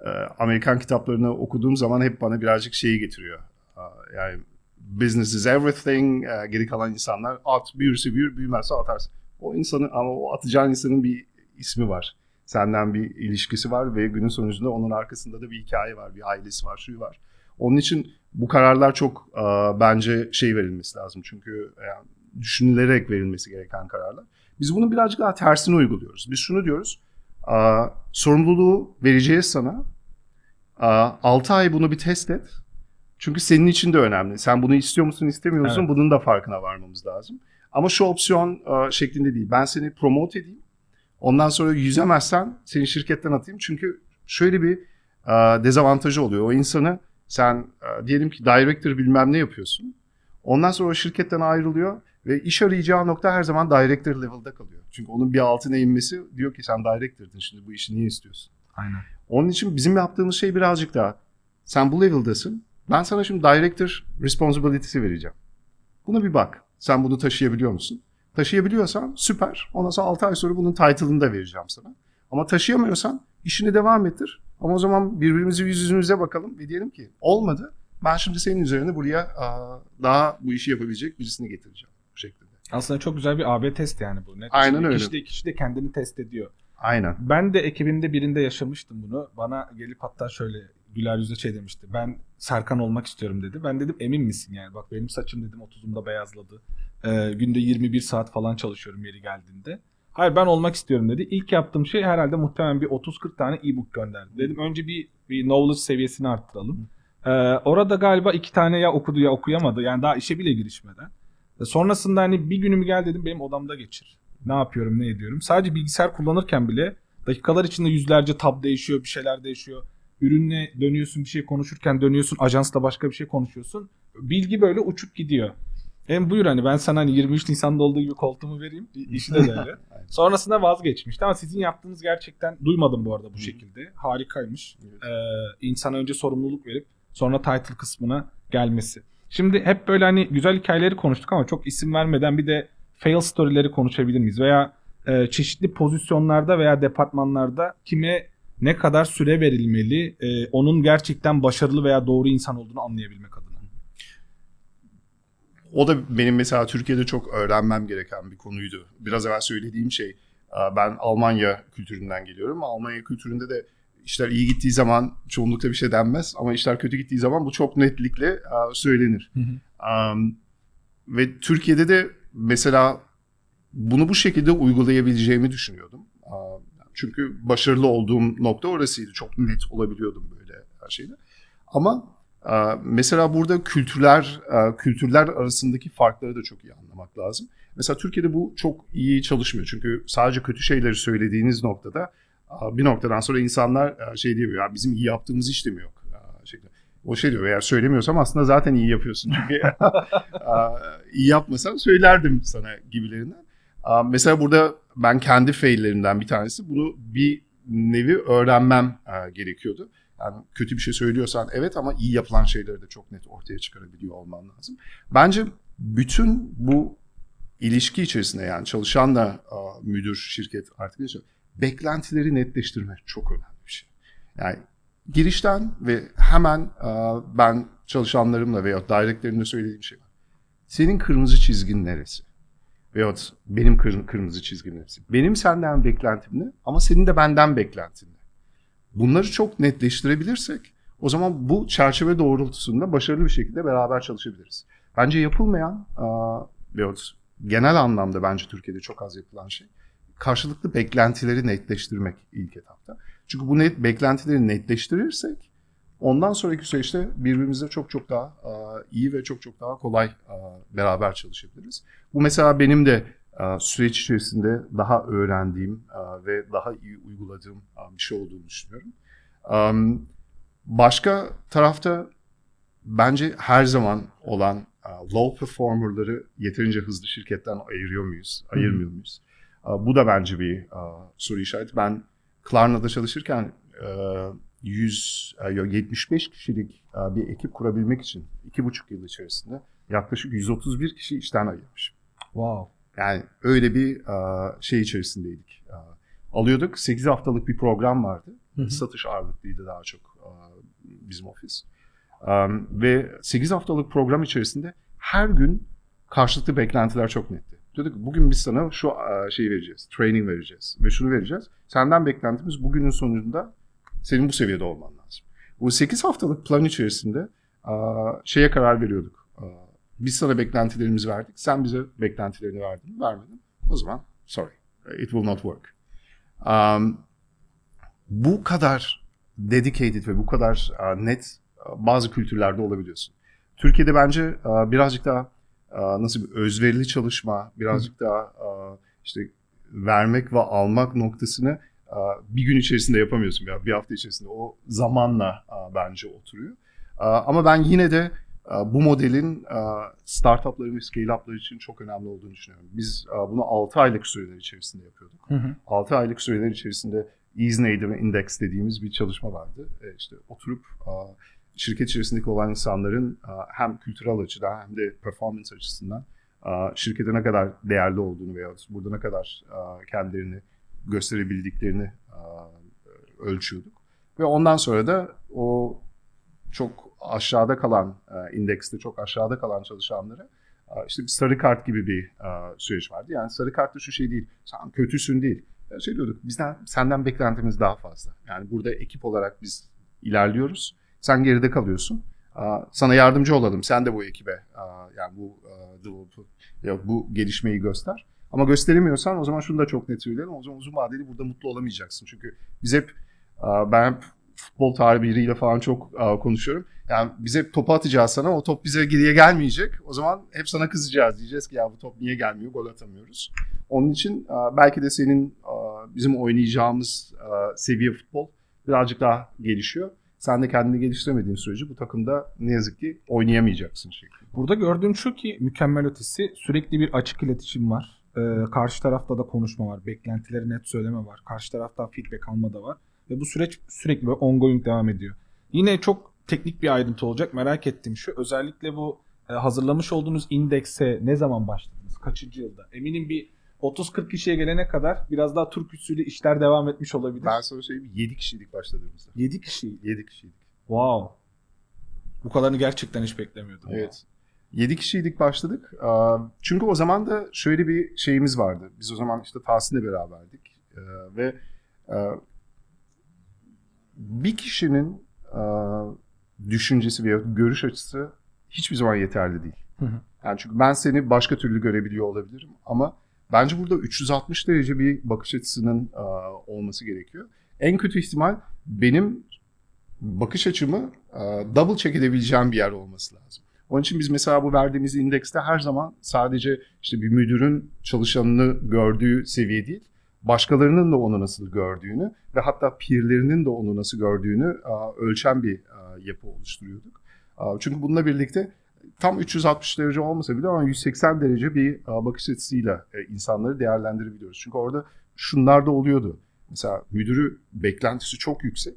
e, Amerikan kitaplarını okuduğum zaman hep bana birazcık şeyi getiriyor. E, yani business is everything. E, geri kalan insanlar at büyürse büyür, büyümezse atarsın. O insanın ama o atacağın insanın bir ismi var senden bir ilişkisi var ve günün sonucunda onun arkasında da bir hikaye var, bir ailesi var, şu var. Onun için bu kararlar çok e, bence şey verilmesi lazım. Çünkü yani düşünülerek verilmesi gereken kararlar. Biz bunu birazcık daha tersine uyguluyoruz. Biz şunu diyoruz. E, sorumluluğu vereceğiz sana. E, 6 ay bunu bir test et. Çünkü senin için de önemli. Sen bunu istiyor musun, istemiyor musun? Evet. Bunun da farkına varmamız lazım. Ama şu opsiyon e, şeklinde değil. Ben seni promote edeyim Ondan sonra yüzemezsen seni şirketten atayım. Çünkü şöyle bir e, dezavantajı oluyor. O insanı sen e, diyelim ki director bilmem ne yapıyorsun. Ondan sonra o şirketten ayrılıyor ve iş arayacağı nokta her zaman director level'da kalıyor. Çünkü onun bir altına inmesi diyor ki sen director'dın şimdi bu işi niye istiyorsun? Aynen. Onun için bizim yaptığımız şey birazcık daha sen bu level'dasın. Ben sana şimdi director responsibility'si vereceğim. Buna bir bak. Sen bunu taşıyabiliyor musun? Taşıyabiliyorsan süper. Ondan sonra 6 ay sonra bunun title'ını da vereceğim sana. Ama taşıyamıyorsan işini devam ettir. Ama o zaman birbirimizi yüz yüzümüze bakalım ve diyelim ki olmadı. Ben şimdi senin üzerine buraya daha bu işi yapabilecek birisini getireceğim. Bu şekilde. Aslında çok güzel bir AB test yani bu. Net. Aynen öyle. Kişi de, kişi de kendini test ediyor. Aynen. Ben de ekibimde birinde yaşamıştım bunu. Bana gelip hatta şöyle güler yüzle şey demişti. Ben Serkan olmak istiyorum dedi. Ben dedim emin misin yani? Bak benim saçım dedim 30'umda beyazladı. Ee, günde 21 saat falan çalışıyorum yeri geldiğinde. Hayır ben olmak istiyorum dedi. İlk yaptığım şey herhalde muhtemelen bir 30-40 tane e-book gönderdim. Dedim önce bir, bir knowledge seviyesini arttıralım. Ee, orada galiba iki tane ya okudu ya okuyamadı. Yani daha işe bile girişmeden. Ee, Sonrasında hani bir günümü gel dedim benim odamda geçir. Ne yapıyorum ne ediyorum. Sadece bilgisayar kullanırken bile dakikalar içinde yüzlerce tab değişiyor bir şeyler değişiyor. Ürünle dönüyorsun bir şey konuşurken dönüyorsun ajansla başka bir şey konuşuyorsun. Bilgi böyle uçup gidiyor. Hem buyur hani ben sana hani 23 Nisan'da olduğu gibi koltuğumu vereyim. İşine de öyle. Sonrasında vazgeçmişti ama sizin yaptığınız gerçekten duymadım bu arada bu şekilde. Harikaymış. Ee, insana önce sorumluluk verip sonra title kısmına gelmesi. Şimdi hep böyle hani güzel hikayeleri konuştuk ama çok isim vermeden bir de fail story'leri konuşabilir miyiz? Veya e, çeşitli pozisyonlarda veya departmanlarda kime ne kadar süre verilmeli e, onun gerçekten başarılı veya doğru insan olduğunu anlayabilmek adına. O da benim mesela Türkiye'de çok öğrenmem gereken bir konuydu. Biraz evvel söylediğim şey e, ben Almanya kültüründen geliyorum. Almanya kültüründe de işler iyi gittiği zaman çoğunlukla bir şey denmez ama işler kötü gittiği zaman bu çok netlikle e, söylenir. Um, ve Türkiye'de de mesela bunu bu şekilde uygulayabileceğimi düşünüyordum. Çünkü başarılı olduğum nokta orasıydı. Çok net olabiliyordum böyle her şeyde. Ama mesela burada kültürler uh, kültürler arasındaki farkları da çok iyi anlamak lazım. Mesela Türkiye'de bu çok iyi çalışmıyor. Çünkü sadece kötü şeyleri söylediğiniz noktada uh, bir noktadan sonra insanlar uh, şey diyor ya bizim iyi yaptığımız iş de mi yok? O şey diyor eğer söylemiyorsam aslında zaten iyi yapıyorsun. Çünkü iyi yapmasam söylerdim sana gibilerinden. Mesela burada ben kendi faillerimden bir tanesi bunu bir nevi öğrenmem gerekiyordu. Yani kötü bir şey söylüyorsan evet ama iyi yapılan şeyleri de çok net ortaya çıkarabiliyor olman lazım. Bence bütün bu ilişki içerisinde yani çalışanla müdür, şirket artık beklentileri netleştirmek çok önemli bir şey. Yani girişten ve hemen ben çalışanlarımla veya direktlerimle söylediğim şey var. Senin kırmızı çizgin neresi? Veyahut benim kır- kırmızı çizgim neresi? Benim senden beklentim ne? Ama senin de benden beklentin? Bunları çok netleştirebilirsek o zaman bu çerçeve doğrultusunda başarılı bir şekilde beraber çalışabiliriz. Bence yapılmayan genel anlamda bence Türkiye'de çok az yapılan şey karşılıklı beklentileri netleştirmek ilk etapta. Çünkü bu net beklentileri netleştirirsek ondan sonraki süreçte birbirimizle çok çok daha iyi ve çok çok daha kolay beraber çalışabiliriz. Bu mesela benim de süreç içerisinde daha öğrendiğim aa, ve daha iyi uyguladığım aa, bir şey olduğunu düşünüyorum. Am, Başka tarafta bence her zaman olan aa, low performerları yeterince hızlı şirketten ayırıyor muyuz, ayırmıyor muyuz? Aa, Bu da bence bir soru işareti. Ben Klarna'da çalışırken e, 100, e, yok, 75 kişilik e, bir ekip kurabilmek için 2,5 yıl içerisinde yaklaşık 131 kişi işten ayırmışım. Wow. Yani öyle bir şey içerisindeydik. Alıyorduk. 8 haftalık bir program vardı. Hı hı. Satış ağırlıklıydı daha çok bizim ofis. Ve 8 haftalık program içerisinde her gün karşılıklı beklentiler çok netti. Diyorduk bugün biz sana şu şeyi vereceğiz. Training vereceğiz. Ve şunu vereceğiz. Senden beklentimiz bugünün sonunda senin bu seviyede olman lazım. Bu 8 haftalık plan içerisinde şeye karar veriyorduk. Biz sana beklentilerimizi verdik. Sen bize beklentilerini verdin. Vermedin. O zaman sorry. It will not work. Um, bu kadar dedicated ve bu kadar uh, net uh, bazı kültürlerde olabiliyorsun. Türkiye'de bence uh, birazcık daha uh, nasıl bir özverili çalışma, birazcık daha uh, işte vermek ve almak noktasını uh, bir gün içerisinde yapamıyorsun ya bir hafta içerisinde. O zamanla uh, bence oturuyor. Uh, ama ben yine de bu modelin uh, startupları ve scale-up'lar için çok önemli olduğunu düşünüyorum. Biz uh, bunu 6 aylık süreler içerisinde yapıyorduk. Hı hı. 6 aylık süreler içerisinde Eisenhower Index dediğimiz bir çalışma vardı. E, işte oturup şirket içerisindeki olan insanların hem kültürel açıdan hem de performance açısından şirkete ne kadar değerli olduğunu veya burada ne kadar kendilerini gösterebildiklerini ölçüyorduk. Ve ondan sonra da o çok aşağıda kalan, indekste çok aşağıda kalan çalışanlara işte bir sarı kart gibi bir süreç vardı. Yani sarı kart da şu şey değil, sen kötüsün değil. Şey diyorduk, bizden senden beklentimiz daha fazla. Yani burada ekip olarak biz ilerliyoruz. Sen geride kalıyorsun. Sana yardımcı olalım. Sen de bu ekibe yani bu bu gelişmeyi göster. Ama gösteremiyorsan o zaman şunu da çok net söyleyelim. O zaman uzun vadeli burada mutlu olamayacaksın. Çünkü biz hep ben futbol tabiriyle falan çok konuşuyorum. Yani biz hep topu atacağız sana. O top bize geriye gelmeyecek. O zaman hep sana kızacağız. Diyeceğiz ki ya bu top niye gelmiyor? Gol atamıyoruz. Onun için belki de senin bizim oynayacağımız seviye futbol birazcık daha gelişiyor. Sen de kendini geliştiremediğin sürece bu takımda ne yazık ki oynayamayacaksın şeklinde. Burada gördüğüm şu ki mükemmel ötesi sürekli bir açık iletişim var. Ee, karşı tarafta da konuşma var. Beklentileri net söyleme var. Karşı taraftan feedback alma da var. Ve bu süreç sürekli ongoing devam ediyor. Yine çok teknik bir ayrıntı olacak. Merak ettiğim şu. Özellikle bu e, hazırlamış olduğunuz indekse ne zaman başladınız? Kaçıncı yılda? Eminim bir 30-40 kişiye gelene kadar biraz daha Türk usulü işler devam etmiş olabilir. Ben sana söyleyeyim 7 kişiydik başladığımızda. 7 kişi. 7 kişiydik. Wow. Bu kadarını gerçekten hiç beklemiyordum. Evet. 7 kişiydik başladık. Çünkü o zaman da şöyle bir şeyimiz vardı. Biz o zaman işte Tahsin'le beraberdik. Ve bir kişinin düşüncesi veya görüş açısı hiçbir zaman yeterli değil. Yani çünkü ben seni başka türlü görebiliyor olabilirim ama bence burada 360 derece bir bakış açısının olması gerekiyor. En kötü ihtimal benim bakış açımı double check edebileceğim bir yer olması lazım. Onun için biz mesela bu verdiğimiz indekste her zaman sadece işte bir müdürün çalışanını gördüğü seviye değil, başkalarının da onu nasıl gördüğünü ve hatta peerlerinin de onu nasıl gördüğünü ölçen bir yapı oluşturuyorduk. Çünkü bununla birlikte tam 360 derece olmasa bile ama 180 derece bir bakış açısıyla e, insanları değerlendirebiliyoruz. Çünkü orada şunlar da oluyordu. Mesela müdürü beklentisi çok yüksek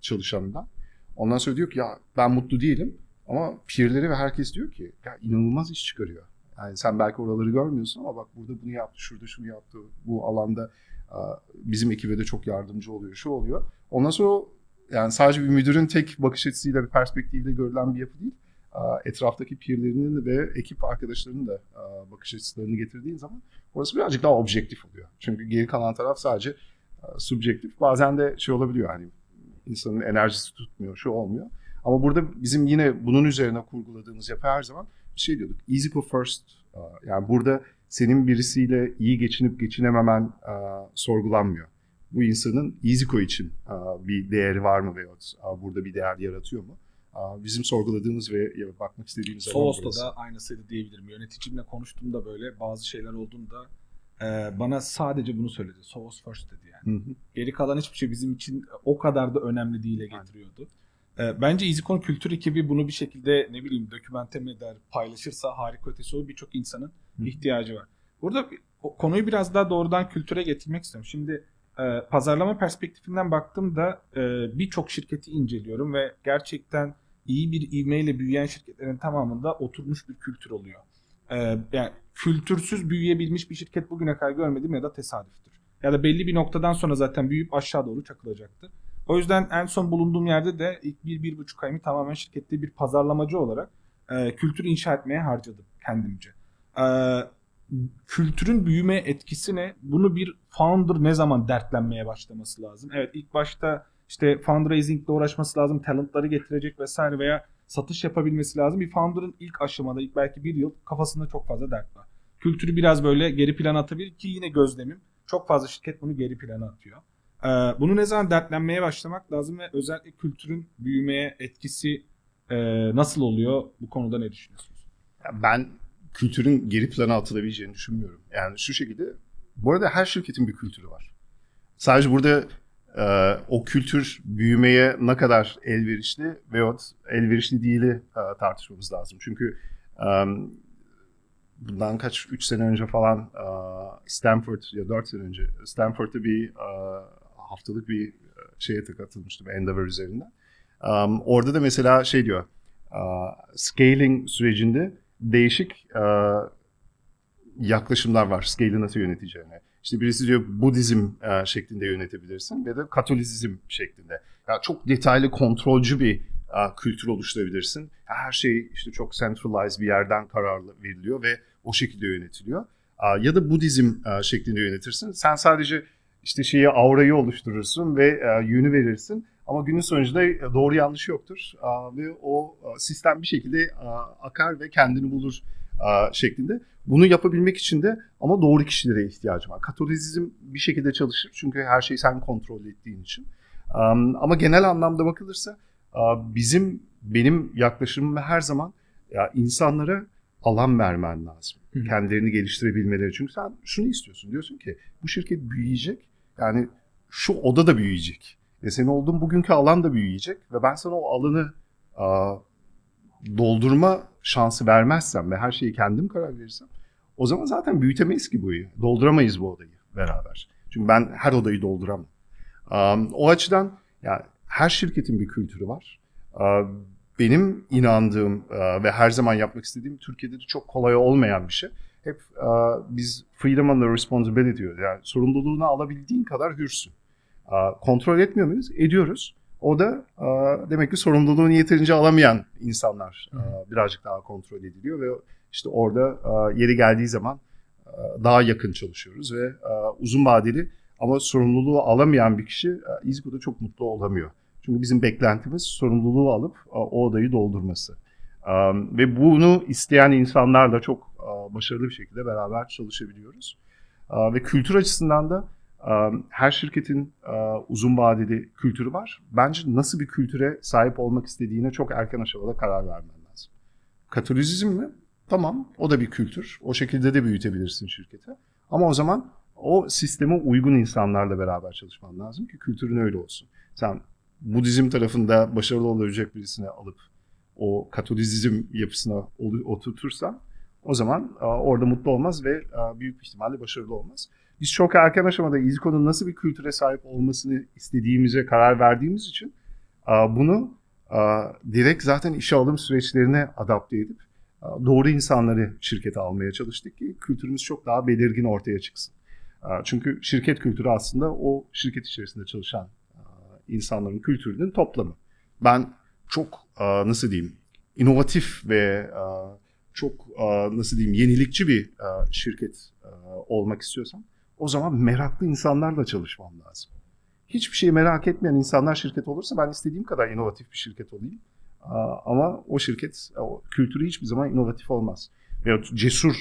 çalışanından. Ondan sonra diyor ki ya ben mutlu değilim ama peerleri ve herkes diyor ki ya inanılmaz iş çıkarıyor. Yani sen belki oraları görmüyorsun ama bak burada bunu yaptı, şurada şunu yaptı, bu alanda bizim ekibe de çok yardımcı oluyor, şu oluyor. Ondan sonra yani sadece bir müdürün tek bakış açısıyla bir perspektifle görülen bir yapı değil. Etraftaki peerlerinin ve ekip arkadaşlarının da bakış açılarını getirdiğin zaman orası birazcık daha objektif oluyor. Çünkü geri kalan taraf sadece subjektif. Bazen de şey olabiliyor hani insanın enerjisi tutmuyor, şu olmuyor. Ama burada bizim yine bunun üzerine kurguladığımız yapı her zaman şey diyorduk. Easy go first. Yani burada senin birisiyle iyi geçinip geçinememen sorgulanmıyor. Bu insanın EasyCo için bir değeri var mı veya burada bir değer yaratıyor mu? Bizim sorguladığımız ve bakmak istediğimiz Soğos'ta da aynısıydı diyebilirim. Yöneticimle konuştuğumda böyle bazı şeyler olduğunda e, bana sadece bunu söyledi. Soğos first dedi yani. Hı hı. Geri kalan hiçbir şey bizim için o kadar da önemli değile getiriyordu. Aynen. E, bence EasyCon Kültür ekibi bunu bir şekilde ne bileyim dokümente mi eder, paylaşırsa harika ötesi olur. Birçok insanın Hı. ihtiyacı var. Burada konuyu biraz daha doğrudan kültüre getirmek istiyorum. Şimdi e, pazarlama perspektifinden baktığımda e, birçok şirketi inceliyorum ve gerçekten iyi bir ivmeyle büyüyen şirketlerin tamamında oturmuş bir kültür oluyor. E, yani kültürsüz büyüyebilmiş bir şirket bugüne kadar görmedim ya da tesadüftür. Ya da belli bir noktadan sonra zaten büyüyüp aşağı doğru çakılacaktır. O yüzden en son bulunduğum yerde de ilk bir, bir buçuk ayımı tamamen şirkette bir pazarlamacı olarak e, kültür inşa etmeye harcadım kendimce. E, kültürün büyümeye etkisi ne? Bunu bir founder ne zaman dertlenmeye başlaması lazım? Evet ilk başta işte fundraising ile uğraşması lazım, talentları getirecek vesaire veya satış yapabilmesi lazım. Bir founder'ın ilk aşamada, ilk belki bir yıl kafasında çok fazla dert var. Kültürü biraz böyle geri plana atabilir ki yine gözlemim. Çok fazla şirket bunu geri plana atıyor. Ee, bunu ne zaman dertlenmeye başlamak lazım ve özellikle kültürün büyümeye etkisi e, nasıl oluyor? Bu konuda ne düşünüyorsunuz? Ben kültürün geri plana atılabileceğini düşünmüyorum. Yani şu şekilde, bu arada her şirketin bir kültürü var. Sadece burada e, o kültür büyümeye ne kadar elverişli veyahut elverişli değili e, tartışmamız lazım. Çünkü e, bundan kaç, 3 sene önce falan e, Stanford ya 4 sene önce Stanford'da bir e, haftalık bir şeye katılmıştım Endeavor üzerinden. Um, orada da mesela şey diyor, uh, scaling sürecinde değişik uh, yaklaşımlar var scale'i nasıl yöneteceğine. İşte birisi diyor Budizm uh, şeklinde yönetebilirsin ya da Katolizm şeklinde. Yani çok detaylı kontrolcü bir uh, kültür oluşturabilirsin. Her şey işte çok centralized bir yerden kararlı veriliyor ve o şekilde yönetiliyor. Uh, ya da Budizm uh, şeklinde yönetirsin. Sen sadece işte şeyi aurayı oluşturursun ve uh, yönü verirsin ama günün sonucunda doğru yanlış yoktur ve o sistem bir şekilde akar ve kendini bulur şeklinde. Bunu yapabilmek için de ama doğru kişilere ihtiyacım var. Katolizm bir şekilde çalışır çünkü her şeyi sen kontrol ettiğin için. Ama genel anlamda bakılırsa bizim benim yaklaşımım her zaman ya insanlara alan vermen lazım. Hı. Kendilerini geliştirebilmeleri. Çünkü sen şunu istiyorsun. Diyorsun ki bu şirket büyüyecek. Yani şu oda da büyüyecek. E senin olduğun bugünkü alan da büyüyecek ve ben sana o alanı a, doldurma şansı vermezsem ve her şeyi kendim karar verirsem o zaman zaten büyütemeyiz ki bu buyu. Dolduramayız bu odayı beraber. Çünkü ben her odayı dolduramam. Um, o açıdan yani her şirketin bir kültürü var. Uh, benim inandığım uh, ve her zaman yapmak istediğim Türkiye'de de çok kolay olmayan bir şey. Hep uh, biz freedom and responsibility diyoruz. Yani sorumluluğunu alabildiğin kadar hürsün. Kontrol etmiyor muyuz? Ediyoruz. O da demek ki sorumluluğunu yeterince alamayan insanlar birazcık daha kontrol ediliyor ve işte orada yeri geldiği zaman daha yakın çalışıyoruz ve uzun vadeli ama sorumluluğu alamayan bir kişi İzgo'da çok mutlu olamıyor. Çünkü bizim beklentimiz sorumluluğu alıp o odayı doldurması. Ve bunu isteyen insanlarla çok başarılı bir şekilde beraber çalışabiliyoruz. Ve kültür açısından da her şirketin uzun vadeli kültürü var. Bence nasıl bir kültüre sahip olmak istediğine çok erken aşamada karar vermen lazım. Katolizm mi? Tamam, o da bir kültür. O şekilde de büyütebilirsin şirketi. Ama o zaman o sisteme uygun insanlarla beraber çalışman lazım ki kültürün öyle olsun. Sen Budizm tarafında başarılı olabilecek birisini alıp o Katolizm yapısına oturtursan o zaman orada mutlu olmaz ve büyük ihtimalle başarılı olmaz biz çok erken aşamada İziko'nun nasıl bir kültüre sahip olmasını istediğimize karar verdiğimiz için bunu direkt zaten işe alım süreçlerine adapte edip doğru insanları şirkete almaya çalıştık ki kültürümüz çok daha belirgin ortaya çıksın. Çünkü şirket kültürü aslında o şirket içerisinde çalışan insanların kültürünün toplamı. Ben çok nasıl diyeyim inovatif ve çok nasıl diyeyim yenilikçi bir şirket olmak istiyorsam o zaman meraklı insanlarla çalışmam lazım. Hiçbir şeyi merak etmeyen insanlar şirket olursa ben istediğim kadar inovatif bir şirket olayım. Ama o şirket, o kültürü hiçbir zaman inovatif olmaz. Veya cesur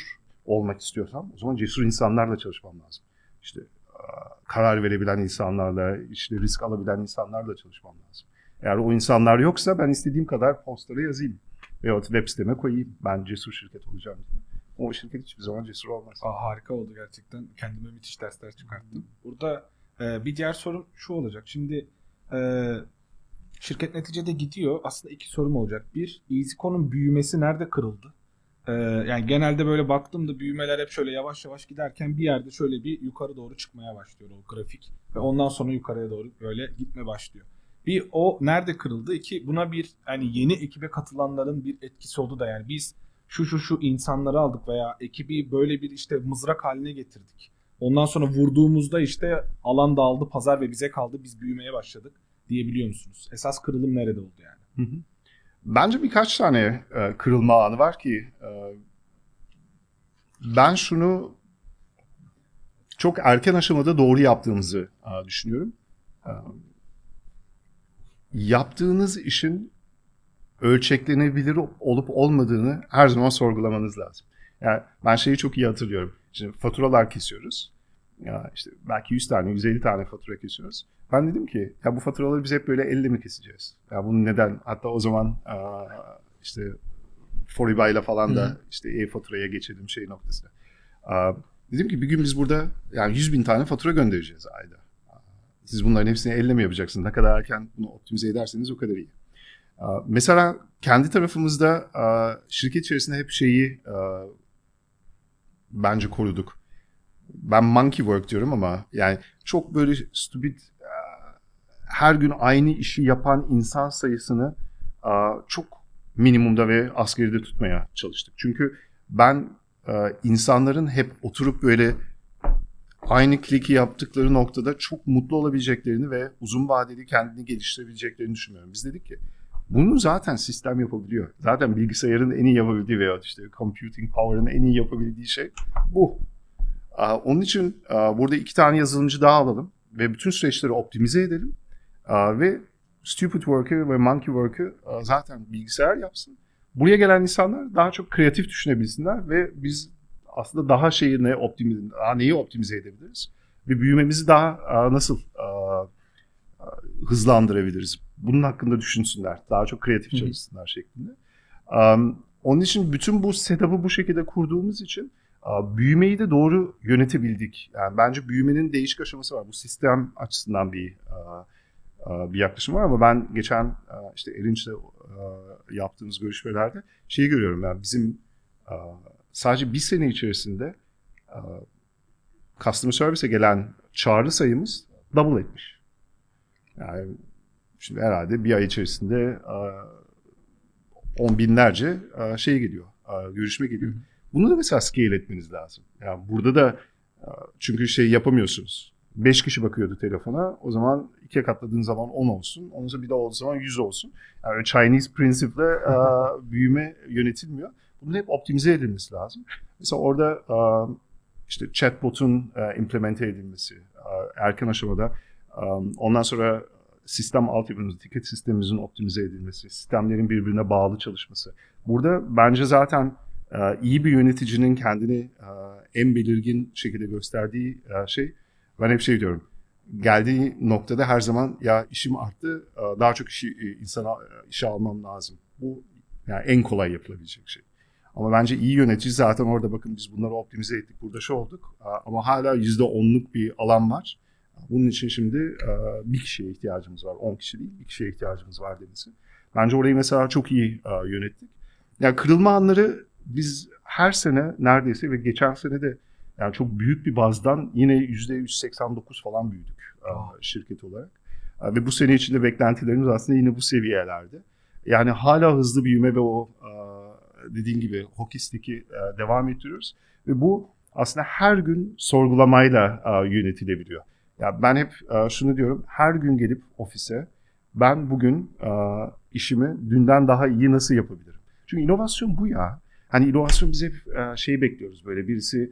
olmak istiyorsam o zaman cesur insanlarla çalışmam lazım. İşte karar verebilen insanlarla, işte risk alabilen insanlarla çalışmam lazım. Eğer o insanlar yoksa ben istediğim kadar postlara yazayım. Veya web siteme koyayım. Ben cesur şirket olacağım. O şirket hiçbir zaman cesur olmaz. Aa, harika oldu gerçekten. Kendime müthiş dersler çıkarttım. Burada e, bir diğer sorum şu olacak. Şimdi e, şirket neticede gidiyor. Aslında iki sorum olacak. Bir, EasyCo'nun büyümesi nerede kırıldı? Ee, yani genelde böyle baktığımda büyümeler hep şöyle yavaş yavaş giderken bir yerde şöyle bir yukarı doğru çıkmaya başlıyor o grafik. Ve ondan sonra yukarıya doğru böyle gitme başlıyor. Bir o nerede kırıldı? İki buna bir hani yeni ekibe katılanların bir etkisi oldu da yani biz şu şu şu insanları aldık veya ekibi böyle bir işte mızrak haline getirdik. Ondan sonra vurduğumuzda işte alan dağıldı, pazar ve bize kaldı. Biz büyümeye başladık diyebiliyor musunuz? Esas kırılım nerede oldu yani? Hı hı. Bence birkaç tane e, kırılma anı var ki e, ben şunu çok erken aşamada doğru yaptığımızı e, düşünüyorum. E, yaptığınız işin ölçeklenebilir olup olmadığını her zaman sorgulamanız lazım. Yani ben şeyi çok iyi hatırlıyorum. Şimdi faturalar kesiyoruz. Ya işte belki 100 tane, 150 tane fatura kesiyoruz. Ben dedim ki ya bu faturaları biz hep böyle elle mi keseceğiz? Ya bunu neden? Hatta o zaman işte Foriba ile falan da işte e-faturaya geçelim şey noktasına. Dedim ki bir gün biz burada yani 100 bin tane fatura göndereceğiz ayda. Siz bunların hepsini elle mi yapacaksınız? Ne kadar erken bunu optimize ederseniz o kadar iyi. Mesela kendi tarafımızda şirket içerisinde hep şeyi bence koruduk. Ben monkey work diyorum ama yani çok böyle stupid her gün aynı işi yapan insan sayısını çok minimumda ve asgeride tutmaya çalıştık. Çünkü ben insanların hep oturup böyle aynı kliki yaptıkları noktada çok mutlu olabileceklerini ve uzun vadeli kendini geliştirebileceklerini düşünüyorum. Biz dedik ki bunu zaten sistem yapabiliyor. Zaten bilgisayarın en iyi yapabildiği veya işte computing power'ın en iyi yapabildiği şey bu. Onun için burada iki tane yazılımcı daha alalım ve bütün süreçleri optimize edelim. Ve stupid work'ı ve monkey work'ı zaten bilgisayar yapsın. Buraya gelen insanlar daha çok kreatif düşünebilsinler ve biz aslında daha şeyi ne optimize, daha neyi optimize edebiliriz ve büyümemizi daha nasıl hızlandırabiliriz. Bunun hakkında düşünsünler. Daha çok kreatif çalışsınlar şeklinde. Onun için bütün bu setup'ı bu şekilde kurduğumuz için büyümeyi de doğru yönetebildik. Yani bence büyümenin değişik aşaması var. Bu sistem açısından bir bir yaklaşım var ama ben geçen işte Erinç'le yaptığımız görüşmelerde şeyi görüyorum yani bizim sadece bir sene içerisinde customer service'e gelen çağrı sayımız double etmiş. Yani şimdi herhalde bir ay içerisinde on binlerce şey geliyor, görüşme geliyor. Bunu da mesela scale etmeniz lazım. Yani burada da çünkü şey yapamıyorsunuz. 5 kişi bakıyordu telefona. O zaman ikiye katladığın zaman 10 olsun. Ondan sonra bir daha olduğu zaman 100 olsun. Yani Chinese principle büyüme yönetilmiyor. Bunu hep optimize edilmesi lazım. Mesela orada işte chatbot'un implemente edilmesi erken aşamada ondan sonra sistem altyapımızın, ticket sistemimizin optimize edilmesi, sistemlerin birbirine bağlı çalışması. Burada bence zaten iyi bir yöneticinin kendini en belirgin şekilde gösterdiği şey, ben hep şey diyorum, geldiği noktada her zaman ya işim arttı, daha çok işi, insana işe almam lazım. Bu yani en kolay yapılabilecek şey. Ama bence iyi yönetici zaten orada bakın biz bunları optimize ettik, burada şu olduk. Ama hala %10'luk bir alan var. Bunun için şimdi bir kişiye ihtiyacımız var. 10 kişi değil, bir kişiye ihtiyacımız var denisi. Bence orayı mesela çok iyi yönettik. Yani kırılma anları biz her sene neredeyse ve geçen sene de yani çok büyük bir bazdan yine %189 falan büyüdük şirket olarak. Ve bu sene içinde beklentilerimiz aslında yine bu seviyelerde. Yani hala hızlı büyüme ve o dediğin gibi hokistiki devam ettiriyoruz. Ve bu aslında her gün sorgulamayla yönetilebiliyor. Ya ben hep şunu diyorum, her gün gelip ofise ben bugün işimi dünden daha iyi nasıl yapabilirim? Çünkü inovasyon bu ya. Hani inovasyon biz hep şey bekliyoruz böyle birisi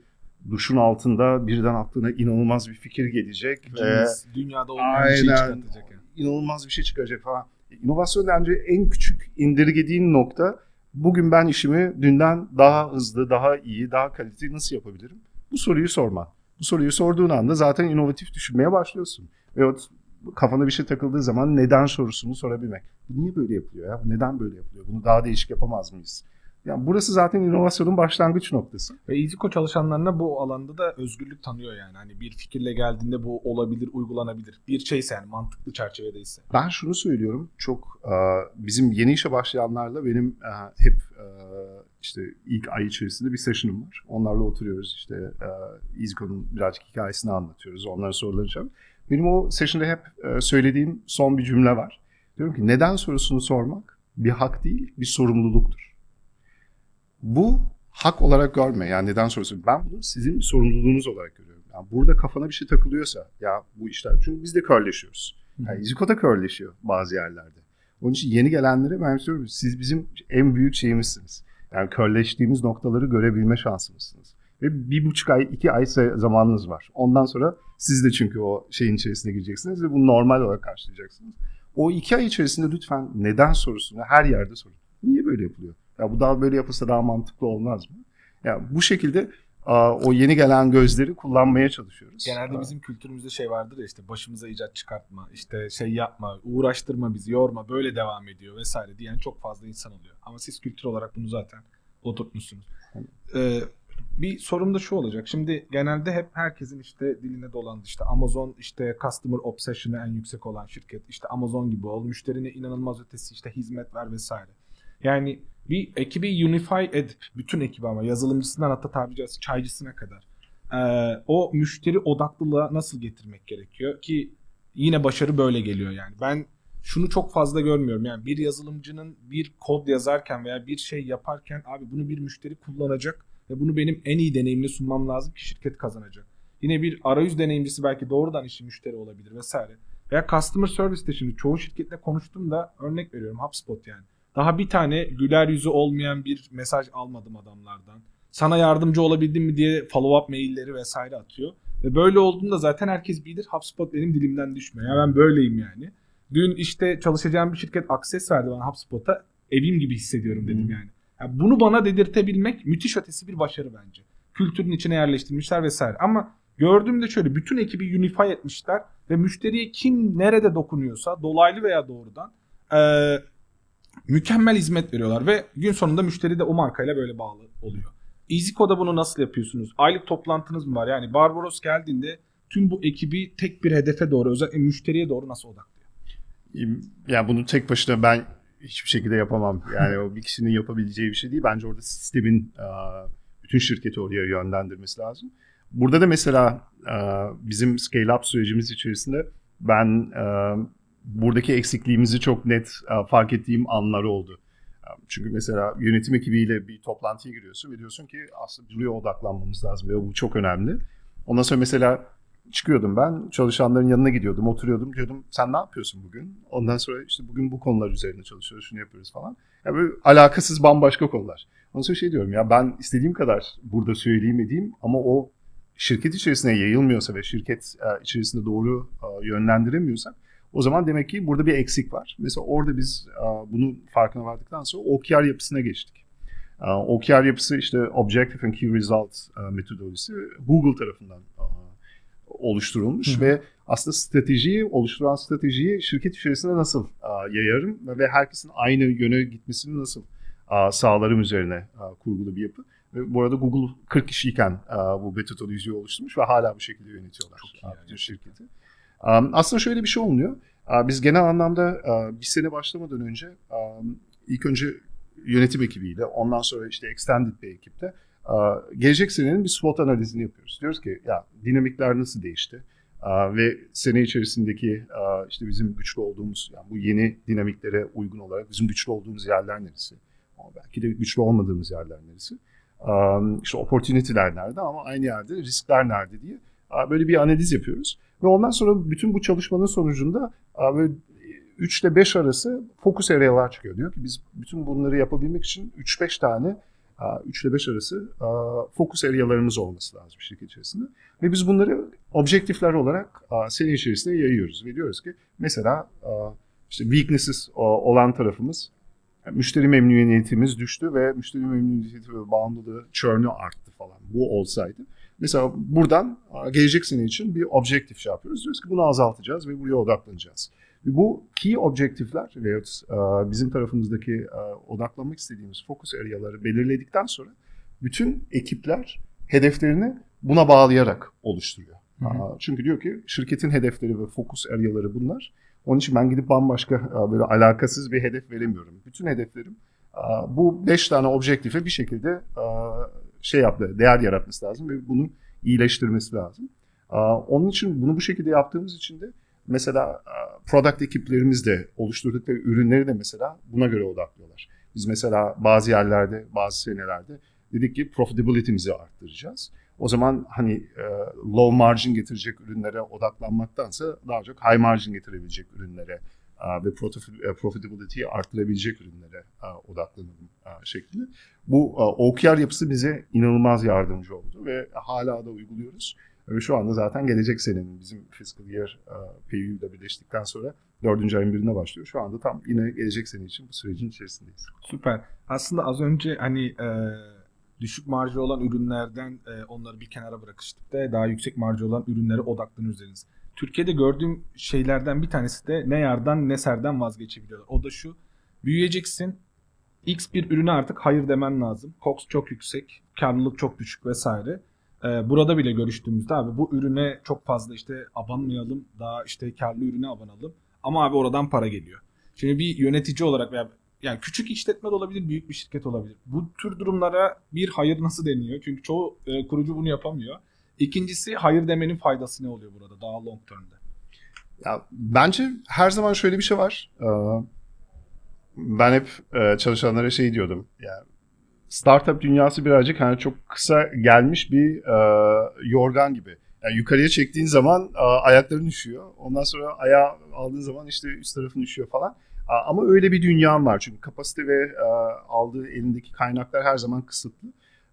duşun altında birden aklına inanılmaz bir fikir gelecek. Ve dünyada olmayan bir şey çıkartacak. Yani. İnanılmaz bir şey çıkacak falan. İnovasyon bence en küçük indirgediğin nokta bugün ben işimi dünden daha hızlı, daha iyi, daha kaliteli nasıl yapabilirim? Bu soruyu sorma. Bu soruyu sorduğun anda zaten inovatif düşünmeye başlıyorsun. Ve kafana bir şey takıldığı zaman neden sorusunu sorabilmek. Niye böyle yapılıyor ya? Neden böyle yapılıyor? Bunu daha değişik yapamaz mıyız? Yani burası zaten inovasyonun başlangıç noktası. Ve EasyCo çalışanlarına bu alanda da özgürlük tanıyor yani. Hani bir fikirle geldiğinde bu olabilir, uygulanabilir. Bir şeyse yani mantıklı çerçevedeyse. Ben şunu söylüyorum. Çok bizim yeni işe başlayanlarla benim hep işte ilk ay içerisinde bir session'ım var. Onlarla oturuyoruz işte EasyCo'nun birazcık hikayesini anlatıyoruz. Onların sorularını cevap. Benim o session'da hep söylediğim son bir cümle var. Diyorum ki neden sorusunu sormak bir hak değil, bir sorumluluktur bu hak olarak görme. Yani neden soruyorsun? Ben bunu sizin bir sorumluluğunuz olarak görüyorum. Yani burada kafana bir şey takılıyorsa ya bu işler. Çünkü biz de körleşiyoruz. Yani Iziko da körleşiyor bazı yerlerde. Onun için yeni gelenlere ben söylüyorum siz bizim en büyük şeyimizsiniz. Yani körleştiğimiz noktaları görebilme şansımızsınız. Ve bir buçuk ay, iki ay zamanınız var. Ondan sonra siz de çünkü o şeyin içerisine gireceksiniz ve bunu normal olarak karşılayacaksınız. O iki ay içerisinde lütfen neden sorusunu her yerde sorun. Niye böyle yapılıyor? Ya bu daha böyle yapılsa daha mantıklı olmaz mı? Ya bu şekilde o yeni gelen gözleri kullanmaya çalışıyoruz. Genelde bizim kültürümüzde şey vardır ya işte başımıza icat çıkartma, işte şey yapma, uğraştırma bizi, yorma, böyle devam ediyor vesaire diyen çok fazla insan oluyor. Ama siz kültür olarak bunu zaten oturtmuşsunuz. Ee, bir sorum da şu olacak. Şimdi genelde hep herkesin işte diline dolandı. İşte Amazon işte customer obsession'ı en yüksek olan şirket. İşte Amazon gibi ol. Müşterine inanılmaz ötesi işte hizmet ver vesaire. Yani bir ekibi unify edip bütün ekibi ama yazılımcısından hatta tabiri caizse çaycısına kadar e, o müşteri odaklılığa nasıl getirmek gerekiyor ki yine başarı böyle geliyor yani. Ben şunu çok fazla görmüyorum. Yani bir yazılımcının bir kod yazarken veya bir şey yaparken abi bunu bir müşteri kullanacak ve bunu benim en iyi deneyimle sunmam lazım ki şirket kazanacak. Yine bir arayüz deneyimcisi belki doğrudan işi müşteri olabilir vesaire. Veya customer service'te şimdi çoğu şirketle konuştum da örnek veriyorum HubSpot yani. Daha bir tane güler yüzü olmayan bir mesaj almadım adamlardan. Sana yardımcı olabildim mi diye follow up mailleri vesaire atıyor. Ve böyle olduğunda zaten herkes bilir HubSpot benim dilimden düşmüyor. Yani ben böyleyim yani. Dün işte çalışacağım bir şirket akses verdi bana HubSpot'a. Evim gibi hissediyorum dedim yani. yani. Bunu bana dedirtebilmek müthiş ötesi bir başarı bence. Kültürün içine yerleştirmişler vesaire. Ama gördüğümde şöyle bütün ekibi unify etmişler ve müşteriye kim nerede dokunuyorsa dolaylı veya doğrudan ee, mükemmel hizmet veriyorlar ve gün sonunda müşteri de o markayla böyle bağlı oluyor. EasyCode'a bunu nasıl yapıyorsunuz? Aylık toplantınız mı var? Yani Barbaros geldiğinde tüm bu ekibi tek bir hedefe doğru özellikle müşteriye doğru nasıl odaklıyor? Yani bunu tek başına ben hiçbir şekilde yapamam. Yani o bir kişinin yapabileceği bir şey değil. Bence orada sistemin bütün şirketi oraya yönlendirmesi lazım. Burada da mesela bizim scale up sürecimiz içerisinde ben buradaki eksikliğimizi çok net fark ettiğim anlar oldu. Çünkü mesela yönetim ekibiyle bir toplantıya giriyorsun ve diyorsun ki aslında buraya odaklanmamız lazım ve bu çok önemli. Ondan sonra mesela çıkıyordum ben çalışanların yanına gidiyordum oturuyordum diyordum sen ne yapıyorsun bugün? Ondan sonra işte bugün bu konular üzerine çalışıyoruz şunu yapıyoruz falan. Yani böyle alakasız bambaşka konular. Ondan sonra şey diyorum ya ben istediğim kadar burada söyleyeyim edeyim ama o şirket içerisine yayılmıyorsa ve şirket e, içerisinde doğru e, yönlendiremiyorsak o zaman demek ki burada bir eksik var. Mesela orada biz bunun farkına vardıktan sonra OKR yapısına geçtik. OKR yapısı işte Objective and Key Result metodolojisi Google tarafından oluşturulmuş Hı. ve aslında stratejiyi oluşturan stratejiyi şirket içerisinde nasıl yayarım ve herkesin aynı yöne gitmesini nasıl sağlarım üzerine kurgulu bir yapı. Ve bu arada Google 40 kişiyken bu metodolojiyi oluşturmuş ve hala bu şekilde yönetiyorlar iyi yani. şirketi. Aslında şöyle bir şey olmuyor. Biz genel anlamda bir sene başlamadan önce ilk önce yönetim ekibiyle ondan sonra işte extended bir ekipte gelecek senenin bir SWOT analizini yapıyoruz. Diyoruz ki ya dinamikler nasıl değişti? ve sene içerisindeki işte bizim güçlü olduğumuz yani bu yeni dinamiklere uygun olarak bizim güçlü olduğumuz yerler neresi? Belki de güçlü olmadığımız yerler neresi? İşte opportunity'ler nerede ama aynı yerde riskler nerede diye böyle bir analiz yapıyoruz. Ve ondan sonra bütün bu çalışmanın sonucunda böyle 3 ile 5 arası fokus arealar çıkıyor. Diyor ki biz bütün bunları yapabilmek için 3-5 tane 3 ile 5 arası fokus arealarımız olması lazım şirket içerisinde. Ve biz bunları objektifler olarak sene içerisinde yayıyoruz. Ve diyoruz ki mesela işte weaknesses olan tarafımız müşteri memnuniyetimiz düştü ve müşteri memnuniyeti ve bağımlılığı churn'ü arttı falan. Bu olsaydı Mesela buradan gelecek sene için bir objektif şey yapıyoruz. Diyoruz ki bunu azaltacağız ve buraya odaklanacağız. Bu key objektifler veya bizim tarafımızdaki odaklanmak istediğimiz fokus areaları belirledikten sonra bütün ekipler hedeflerini buna bağlayarak oluşturuyor. Hı hı. Çünkü diyor ki şirketin hedefleri ve fokus areaları bunlar. Onun için ben gidip bambaşka böyle alakasız bir hedef veremiyorum. Bütün hedeflerim bu beş tane objektife bir şekilde şey yaptı, değer yaratması lazım ve bunu iyileştirmesi lazım. Onun için bunu bu şekilde yaptığımız için de mesela product ekiplerimiz de oluşturdukları ürünleri de mesela buna göre odaklıyorlar. Biz mesela bazı yerlerde, bazı senelerde dedik ki profitability'mizi arttıracağız. O zaman hani low margin getirecek ürünlere odaklanmaktansa daha çok high margin getirebilecek ürünlere ve e, profitability'yi arttırabilecek ürünlere odaklanalım şeklinde. Bu OKR yapısı bize inanılmaz yardımcı oldu ve hala da uyguluyoruz. Ve şu anda zaten gelecek senenin bizim fiscal year PU ile birleştikten sonra dördüncü ayın birine başlıyor. Şu anda tam yine gelecek sene için bu sürecin içerisindeyiz. Süper. Aslında az önce hani e, düşük marjı olan ürünlerden e, onları bir kenara bırakıştık da daha yüksek marjı olan ürünlere odaklanıyoruz Türkiye'de gördüğüm şeylerden bir tanesi de ne yardan ne serden vazgeçebiliyorlar. O da şu. Büyüyeceksin. X bir ürüne artık hayır demen lazım. COX çok yüksek. Karlılık çok düşük vesaire. Ee, burada bile görüştüğümüzde abi bu ürüne çok fazla işte abanmayalım. Daha işte karlı ürüne abanalım. Ama abi oradan para geliyor. Şimdi bir yönetici olarak veya yani küçük işletme de olabilir, büyük bir şirket olabilir. Bu tür durumlara bir hayır nasıl deniyor? Çünkü çoğu e, kurucu bunu yapamıyor. İkincisi hayır demenin faydası ne oluyor burada daha long term'de? Ya bence her zaman şöyle bir şey var. Ee, ben hep e, çalışanlara şey diyordum. Yani startup dünyası birazcık hani çok kısa gelmiş bir e, yorgan gibi. Yani yukarıya çektiğin zaman e, ayakların üşüyor. Ondan sonra ayağı aldığın zaman işte üst tarafın üşüyor falan. Ama öyle bir dünyam var. Çünkü kapasite ve aldığı elindeki kaynaklar her zaman kısıtlı.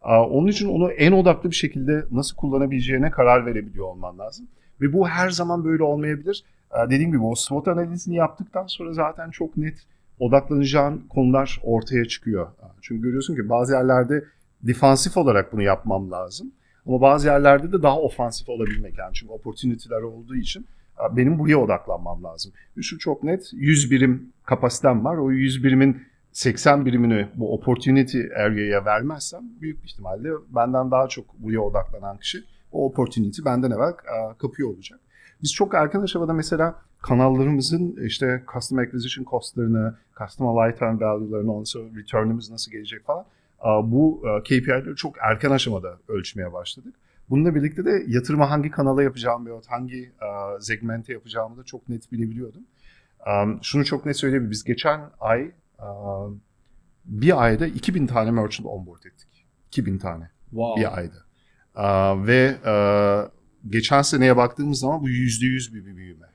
Onun için onu en odaklı bir şekilde nasıl kullanabileceğine karar verebiliyor olman lazım. Ve bu her zaman böyle olmayabilir. Dediğim gibi o SWOT analizini yaptıktan sonra zaten çok net odaklanacağın konular ortaya çıkıyor. Çünkü görüyorsun ki bazı yerlerde defansif olarak bunu yapmam lazım. Ama bazı yerlerde de daha ofansif olabilmek yani. Çünkü opportunity'ler olduğu için benim buraya odaklanmam lazım. Şu çok net 100 birim kapasitem var. O 100 birimin 80 birimini bu opportunity area'ya vermezsem büyük bir ihtimalle benden daha çok buraya odaklanan kişi o opportunity benden evvel kapıyor olacak. Biz çok erken aşamada mesela kanallarımızın işte customer acquisition costlarını, customer lifetime value'larını, ondan sonra return'ımız nasıl gelecek falan bu KPI'leri çok erken aşamada ölçmeye başladık. Bununla birlikte de yatırımı hangi kanala yapacağım veya hangi segmente yapacağımı da çok net bilebiliyordum. Şunu çok net söyleyebilirim. Biz geçen ay bir ayda 2000 tane merchant onboard ettik. 2000 tane wow. bir ayda. Ve geçen seneye baktığımız zaman bu %100 bir, büyüme.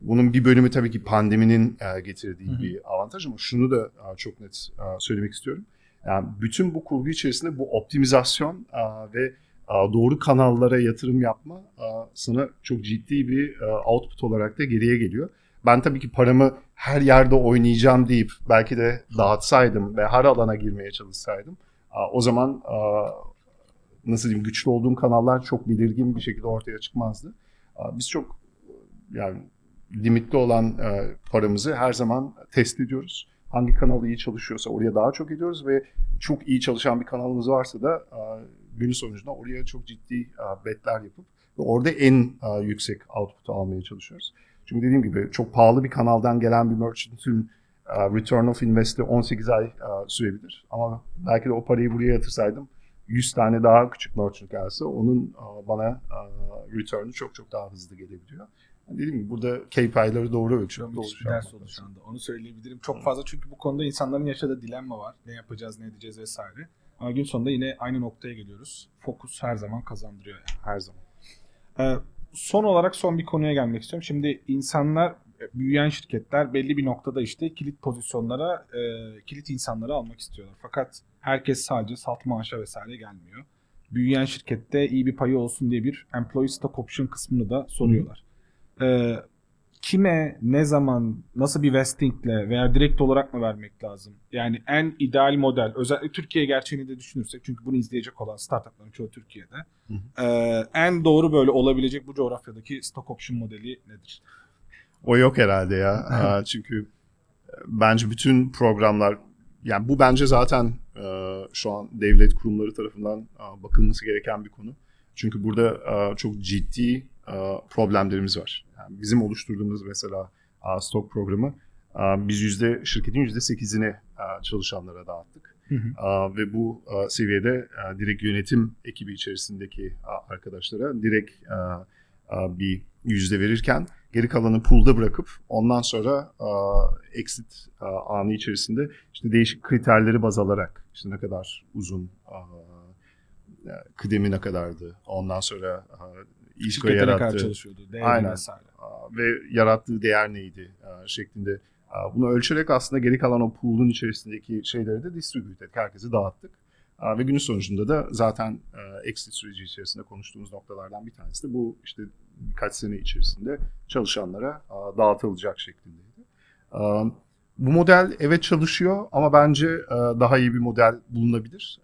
Bunun bir bölümü tabii ki pandeminin getirdiği Hı-hı. bir avantaj ama şunu da çok net söylemek istiyorum. Yani bütün bu kurgu içerisinde bu optimizasyon ve doğru kanallara yatırım yapma sana çok ciddi bir output olarak da geriye geliyor. Ben tabii ki paramı her yerde oynayacağım deyip belki de dağıtsaydım ve her alana girmeye çalışsaydım o zaman nasıl diyeyim güçlü olduğum kanallar çok belirgin bir şekilde ortaya çıkmazdı. Biz çok yani limitli olan paramızı her zaman test ediyoruz. Hangi kanal iyi çalışıyorsa oraya daha çok ediyoruz ve çok iyi çalışan bir kanalımız varsa da günün sonucunda oraya çok ciddi betler yapıp ve orada en yüksek output'u almaya çalışıyoruz. Çünkü dediğim gibi çok pahalı bir kanaldan gelen bir merchant'ın return of invest'i 18 ay sürebilir. Ama belki de o parayı buraya yatırsaydım 100 tane daha küçük merchant gelse onun bana return'u çok çok daha hızlı gelebiliyor. Dediğim gibi burada KPI'ları doğru ölçüyorum. Doğru bir ders oldu şu anda. Onu söyleyebilirim. Çok fazla çünkü bu konuda insanların yaşadığı dilemma var. Ne yapacağız, ne edeceğiz vesaire. Ama gün sonunda yine aynı noktaya geliyoruz. Fokus her zaman kazandırıyor. Yani. Her zaman. Ee, son olarak son bir konuya gelmek istiyorum. Şimdi insanlar, büyüyen şirketler belli bir noktada işte kilit pozisyonlara, e, kilit insanları almak istiyorlar. Fakat herkes sadece salt maaşa vesaire gelmiyor. Büyüyen şirkette iyi bir payı olsun diye bir employee stock option kısmını da soruyorlar. Ee, kime, ne zaman, nasıl bir vestingle veya direkt olarak mı vermek lazım? Yani en ideal model, özellikle Türkiye gerçeğini de düşünürsek çünkü bunu izleyecek olan startupların çoğu Türkiye'de. Hı hı. Ee, en doğru böyle olabilecek bu coğrafyadaki stock option modeli nedir? O yok herhalde ya. çünkü bence bütün programlar yani bu bence zaten e, şu an devlet kurumları tarafından bakılması gereken bir konu. Çünkü burada e, çok ciddi problemlerimiz var. Yani bizim oluşturduğumuz mesela stok programı biz yüzde şirketin yüzde sekizini çalışanlara dağıttık. Hı hı. Ve bu seviyede direkt yönetim ekibi içerisindeki arkadaşlara direkt bir yüzde verirken geri kalanı pool'da bırakıp ondan sonra exit anı içerisinde işte değişik kriterleri baz alarak işte ne kadar uzun kıdemi ne kadardı ondan sonra İSKO yarattığı. çalışıyordu. Aynen. Vesaire. Ve yarattığı değer neydi şeklinde. Bunu ölçerek aslında geri kalan o pool'un içerisindeki şeyleri de distribute ettik. Herkese dağıttık. Ve günün sonucunda da zaten exit süreci içerisinde konuştuğumuz noktalardan bir tanesi de bu işte birkaç sene içerisinde çalışanlara dağıtılacak şeklindeydi. Bu model evet çalışıyor ama bence daha iyi bir model bulunabilir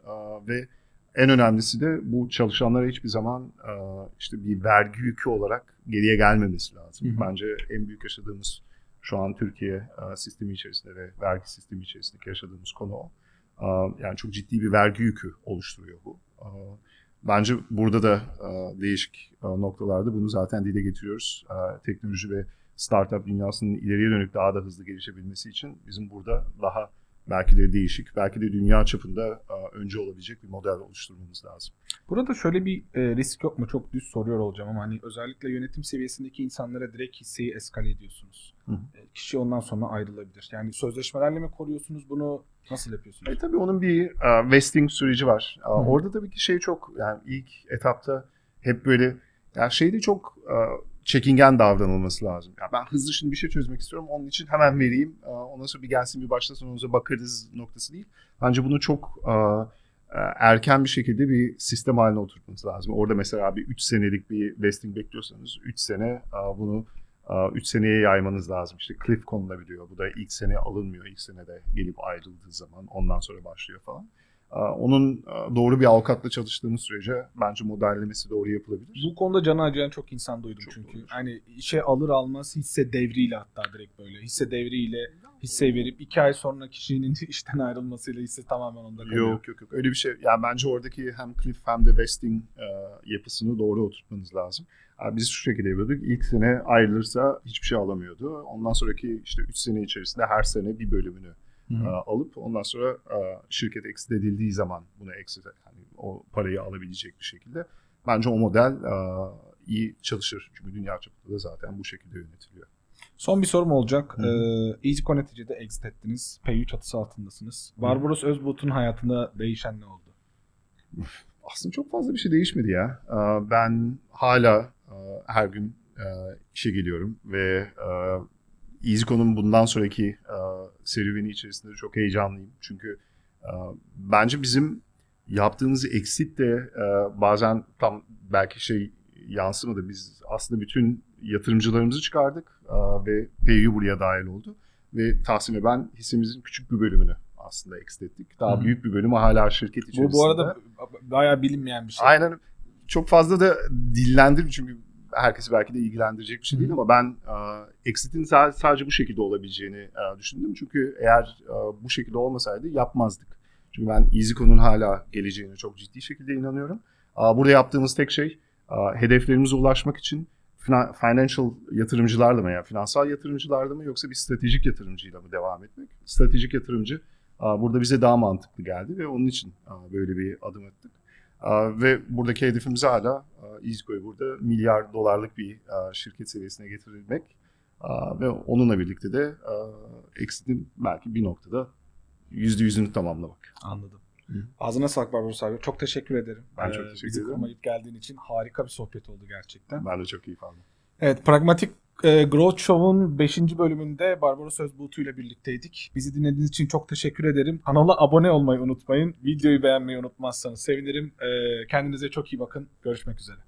ve en önemlisi de bu çalışanlara hiçbir zaman e, işte bir vergi yükü olarak geriye gelmemesi lazım. Hı hı. Bence en büyük yaşadığımız şu an Türkiye e, sistemi içerisinde ve vergi sistemi içerisindeki yaşadığımız konu o. E, yani çok ciddi bir vergi yükü oluşturuyor bu. Bence burada da değişik noktalarda bunu zaten dile getiriyoruz. Teknoloji ve startup dünyasının ileriye dönük daha da hızlı gelişebilmesi için bizim burada daha belki de değişik, belki de dünya çapında önce olabilecek bir model oluşturmamız lazım. Burada şöyle bir e, risk yok mu? Çok düz soruyor olacağım ama hani özellikle yönetim seviyesindeki insanlara direkt hisseyi eskale ediyorsunuz. Hı hı. E, kişi ondan sonra ayrılabilir. Yani sözleşmelerle mi koruyorsunuz bunu? Nasıl yapıyorsunuz? E tabii onun bir e, vesting süreci var. E, orada tabii ki şey çok yani ilk etapta hep böyle yani şeyde çok e, çekingen davranılması lazım. Ya ben hızlı şimdi bir şey çözmek istiyorum. Onun için hemen vereyim. E, ondan sonra bir gelsin bir başlasın ondan sonra bakarız noktası değil. Bence bunu çok e, e, erken bir şekilde bir sistem haline oturtmanız lazım. Orada mesela bir 3 senelik bir vesting bekliyorsanız 3 sene e, bunu 3 seneye yaymanız lazım. İşte cliff konulabiliyor. Bu da ilk sene alınmıyor. İlk senede gelip ayrıldığı zaman ondan sonra başlıyor falan. E, Onun e, doğru bir avukatla çalıştığınız sürece bence modellemesi doğru yapılabilir. Bu konuda canı acıyan çok insan duydum Çok çünkü. doğrudur. Hani işe alır almaz hisse devriyle hatta direkt böyle. Hisse devriyle hisse verip iki ay sonra kişinin işten ayrılmasıyla hisse tamamen onda kalıyor. Yok yok yok öyle bir şey. Yani bence oradaki hem cliff hem de vesting e, yapısını doğru oturtmanız lazım. Yani biz şu şekilde yapıyorduk. İlk sene ayrılırsa hiçbir şey alamıyordu. Ondan sonraki işte 3 sene içerisinde her sene bir bölümünü Hı e, hı. alıp ondan sonra şirket exit edildiği zaman bunu exit yani o parayı alabilecek bir şekilde. Bence o model iyi çalışır. Çünkü dünya çapında da zaten bu şekilde yönetiliyor. Son bir sorum olacak. Hı hı. Ee, EasyCo neticede exit ettiniz. PayU çatısı altındasınız. Barbaros Özbulut'un hayatında değişen ne oldu? aslında çok fazla bir şey değişmedi ya. Ben hala her gün işe geliyorum ve EasyCo'nun bundan sonraki e, serüveni içerisinde de çok heyecanlıyım. Çünkü e, bence bizim yaptığımız exit de e, bazen tam belki şey yansımadı. Biz aslında bütün yatırımcılarımızı çıkardık e, ve PayU buraya dahil oldu. Ve Tahsin ve ben hissemizin küçük bir bölümünü aslında exit ettik. Daha Hı büyük bir bölümü hala şirket içerisinde. Bu bu arada bayağı bilinmeyen bir şey. Aynen. Çok fazla da dillendir çünkü herkesi belki de ilgilendirecek bir şey değil ama ben exit'in sa- sadece bu şekilde olabileceğini e, düşündüm. Çünkü eğer e, bu şekilde olmasaydı yapmazdık. Çünkü ben EasyCo'nun hala geleceğine çok ciddi şekilde inanıyorum. E, burada yaptığımız tek şey hedeflerimize ulaşmak için fina- financial yatırımcılarla mı ya finansal yatırımcılarla mı yoksa bir stratejik yatırımcıyla mı devam etmek? Stratejik yatırımcı burada bize daha mantıklı geldi ve onun için böyle bir adım attık. Aa, Ve buradaki hedefimiz hala e, EasyCo'yu burada milyar dolarlık bir e, şirket seviyesine getirilmek. Aa, Ve onunla birlikte de e, Exit'in belki bir noktada yüzde yüzünü tamamlamak. Anladım. Hı. Ağzına sağlık Barbaros abi. Çok teşekkür ederim. Ben çok teşekkür bizi ederim. kırmayıp geldiğin için harika bir sohbet oldu gerçekten. Ben de çok keyif aldım. Evet, Pragmatik e, Growth Show'un 5. bölümünde Barbaros Özbuğtu ile birlikteydik. Bizi dinlediğiniz için çok teşekkür ederim. Kanala abone olmayı unutmayın. Videoyu beğenmeyi unutmazsanız sevinirim. E, kendinize çok iyi bakın. Görüşmek üzere.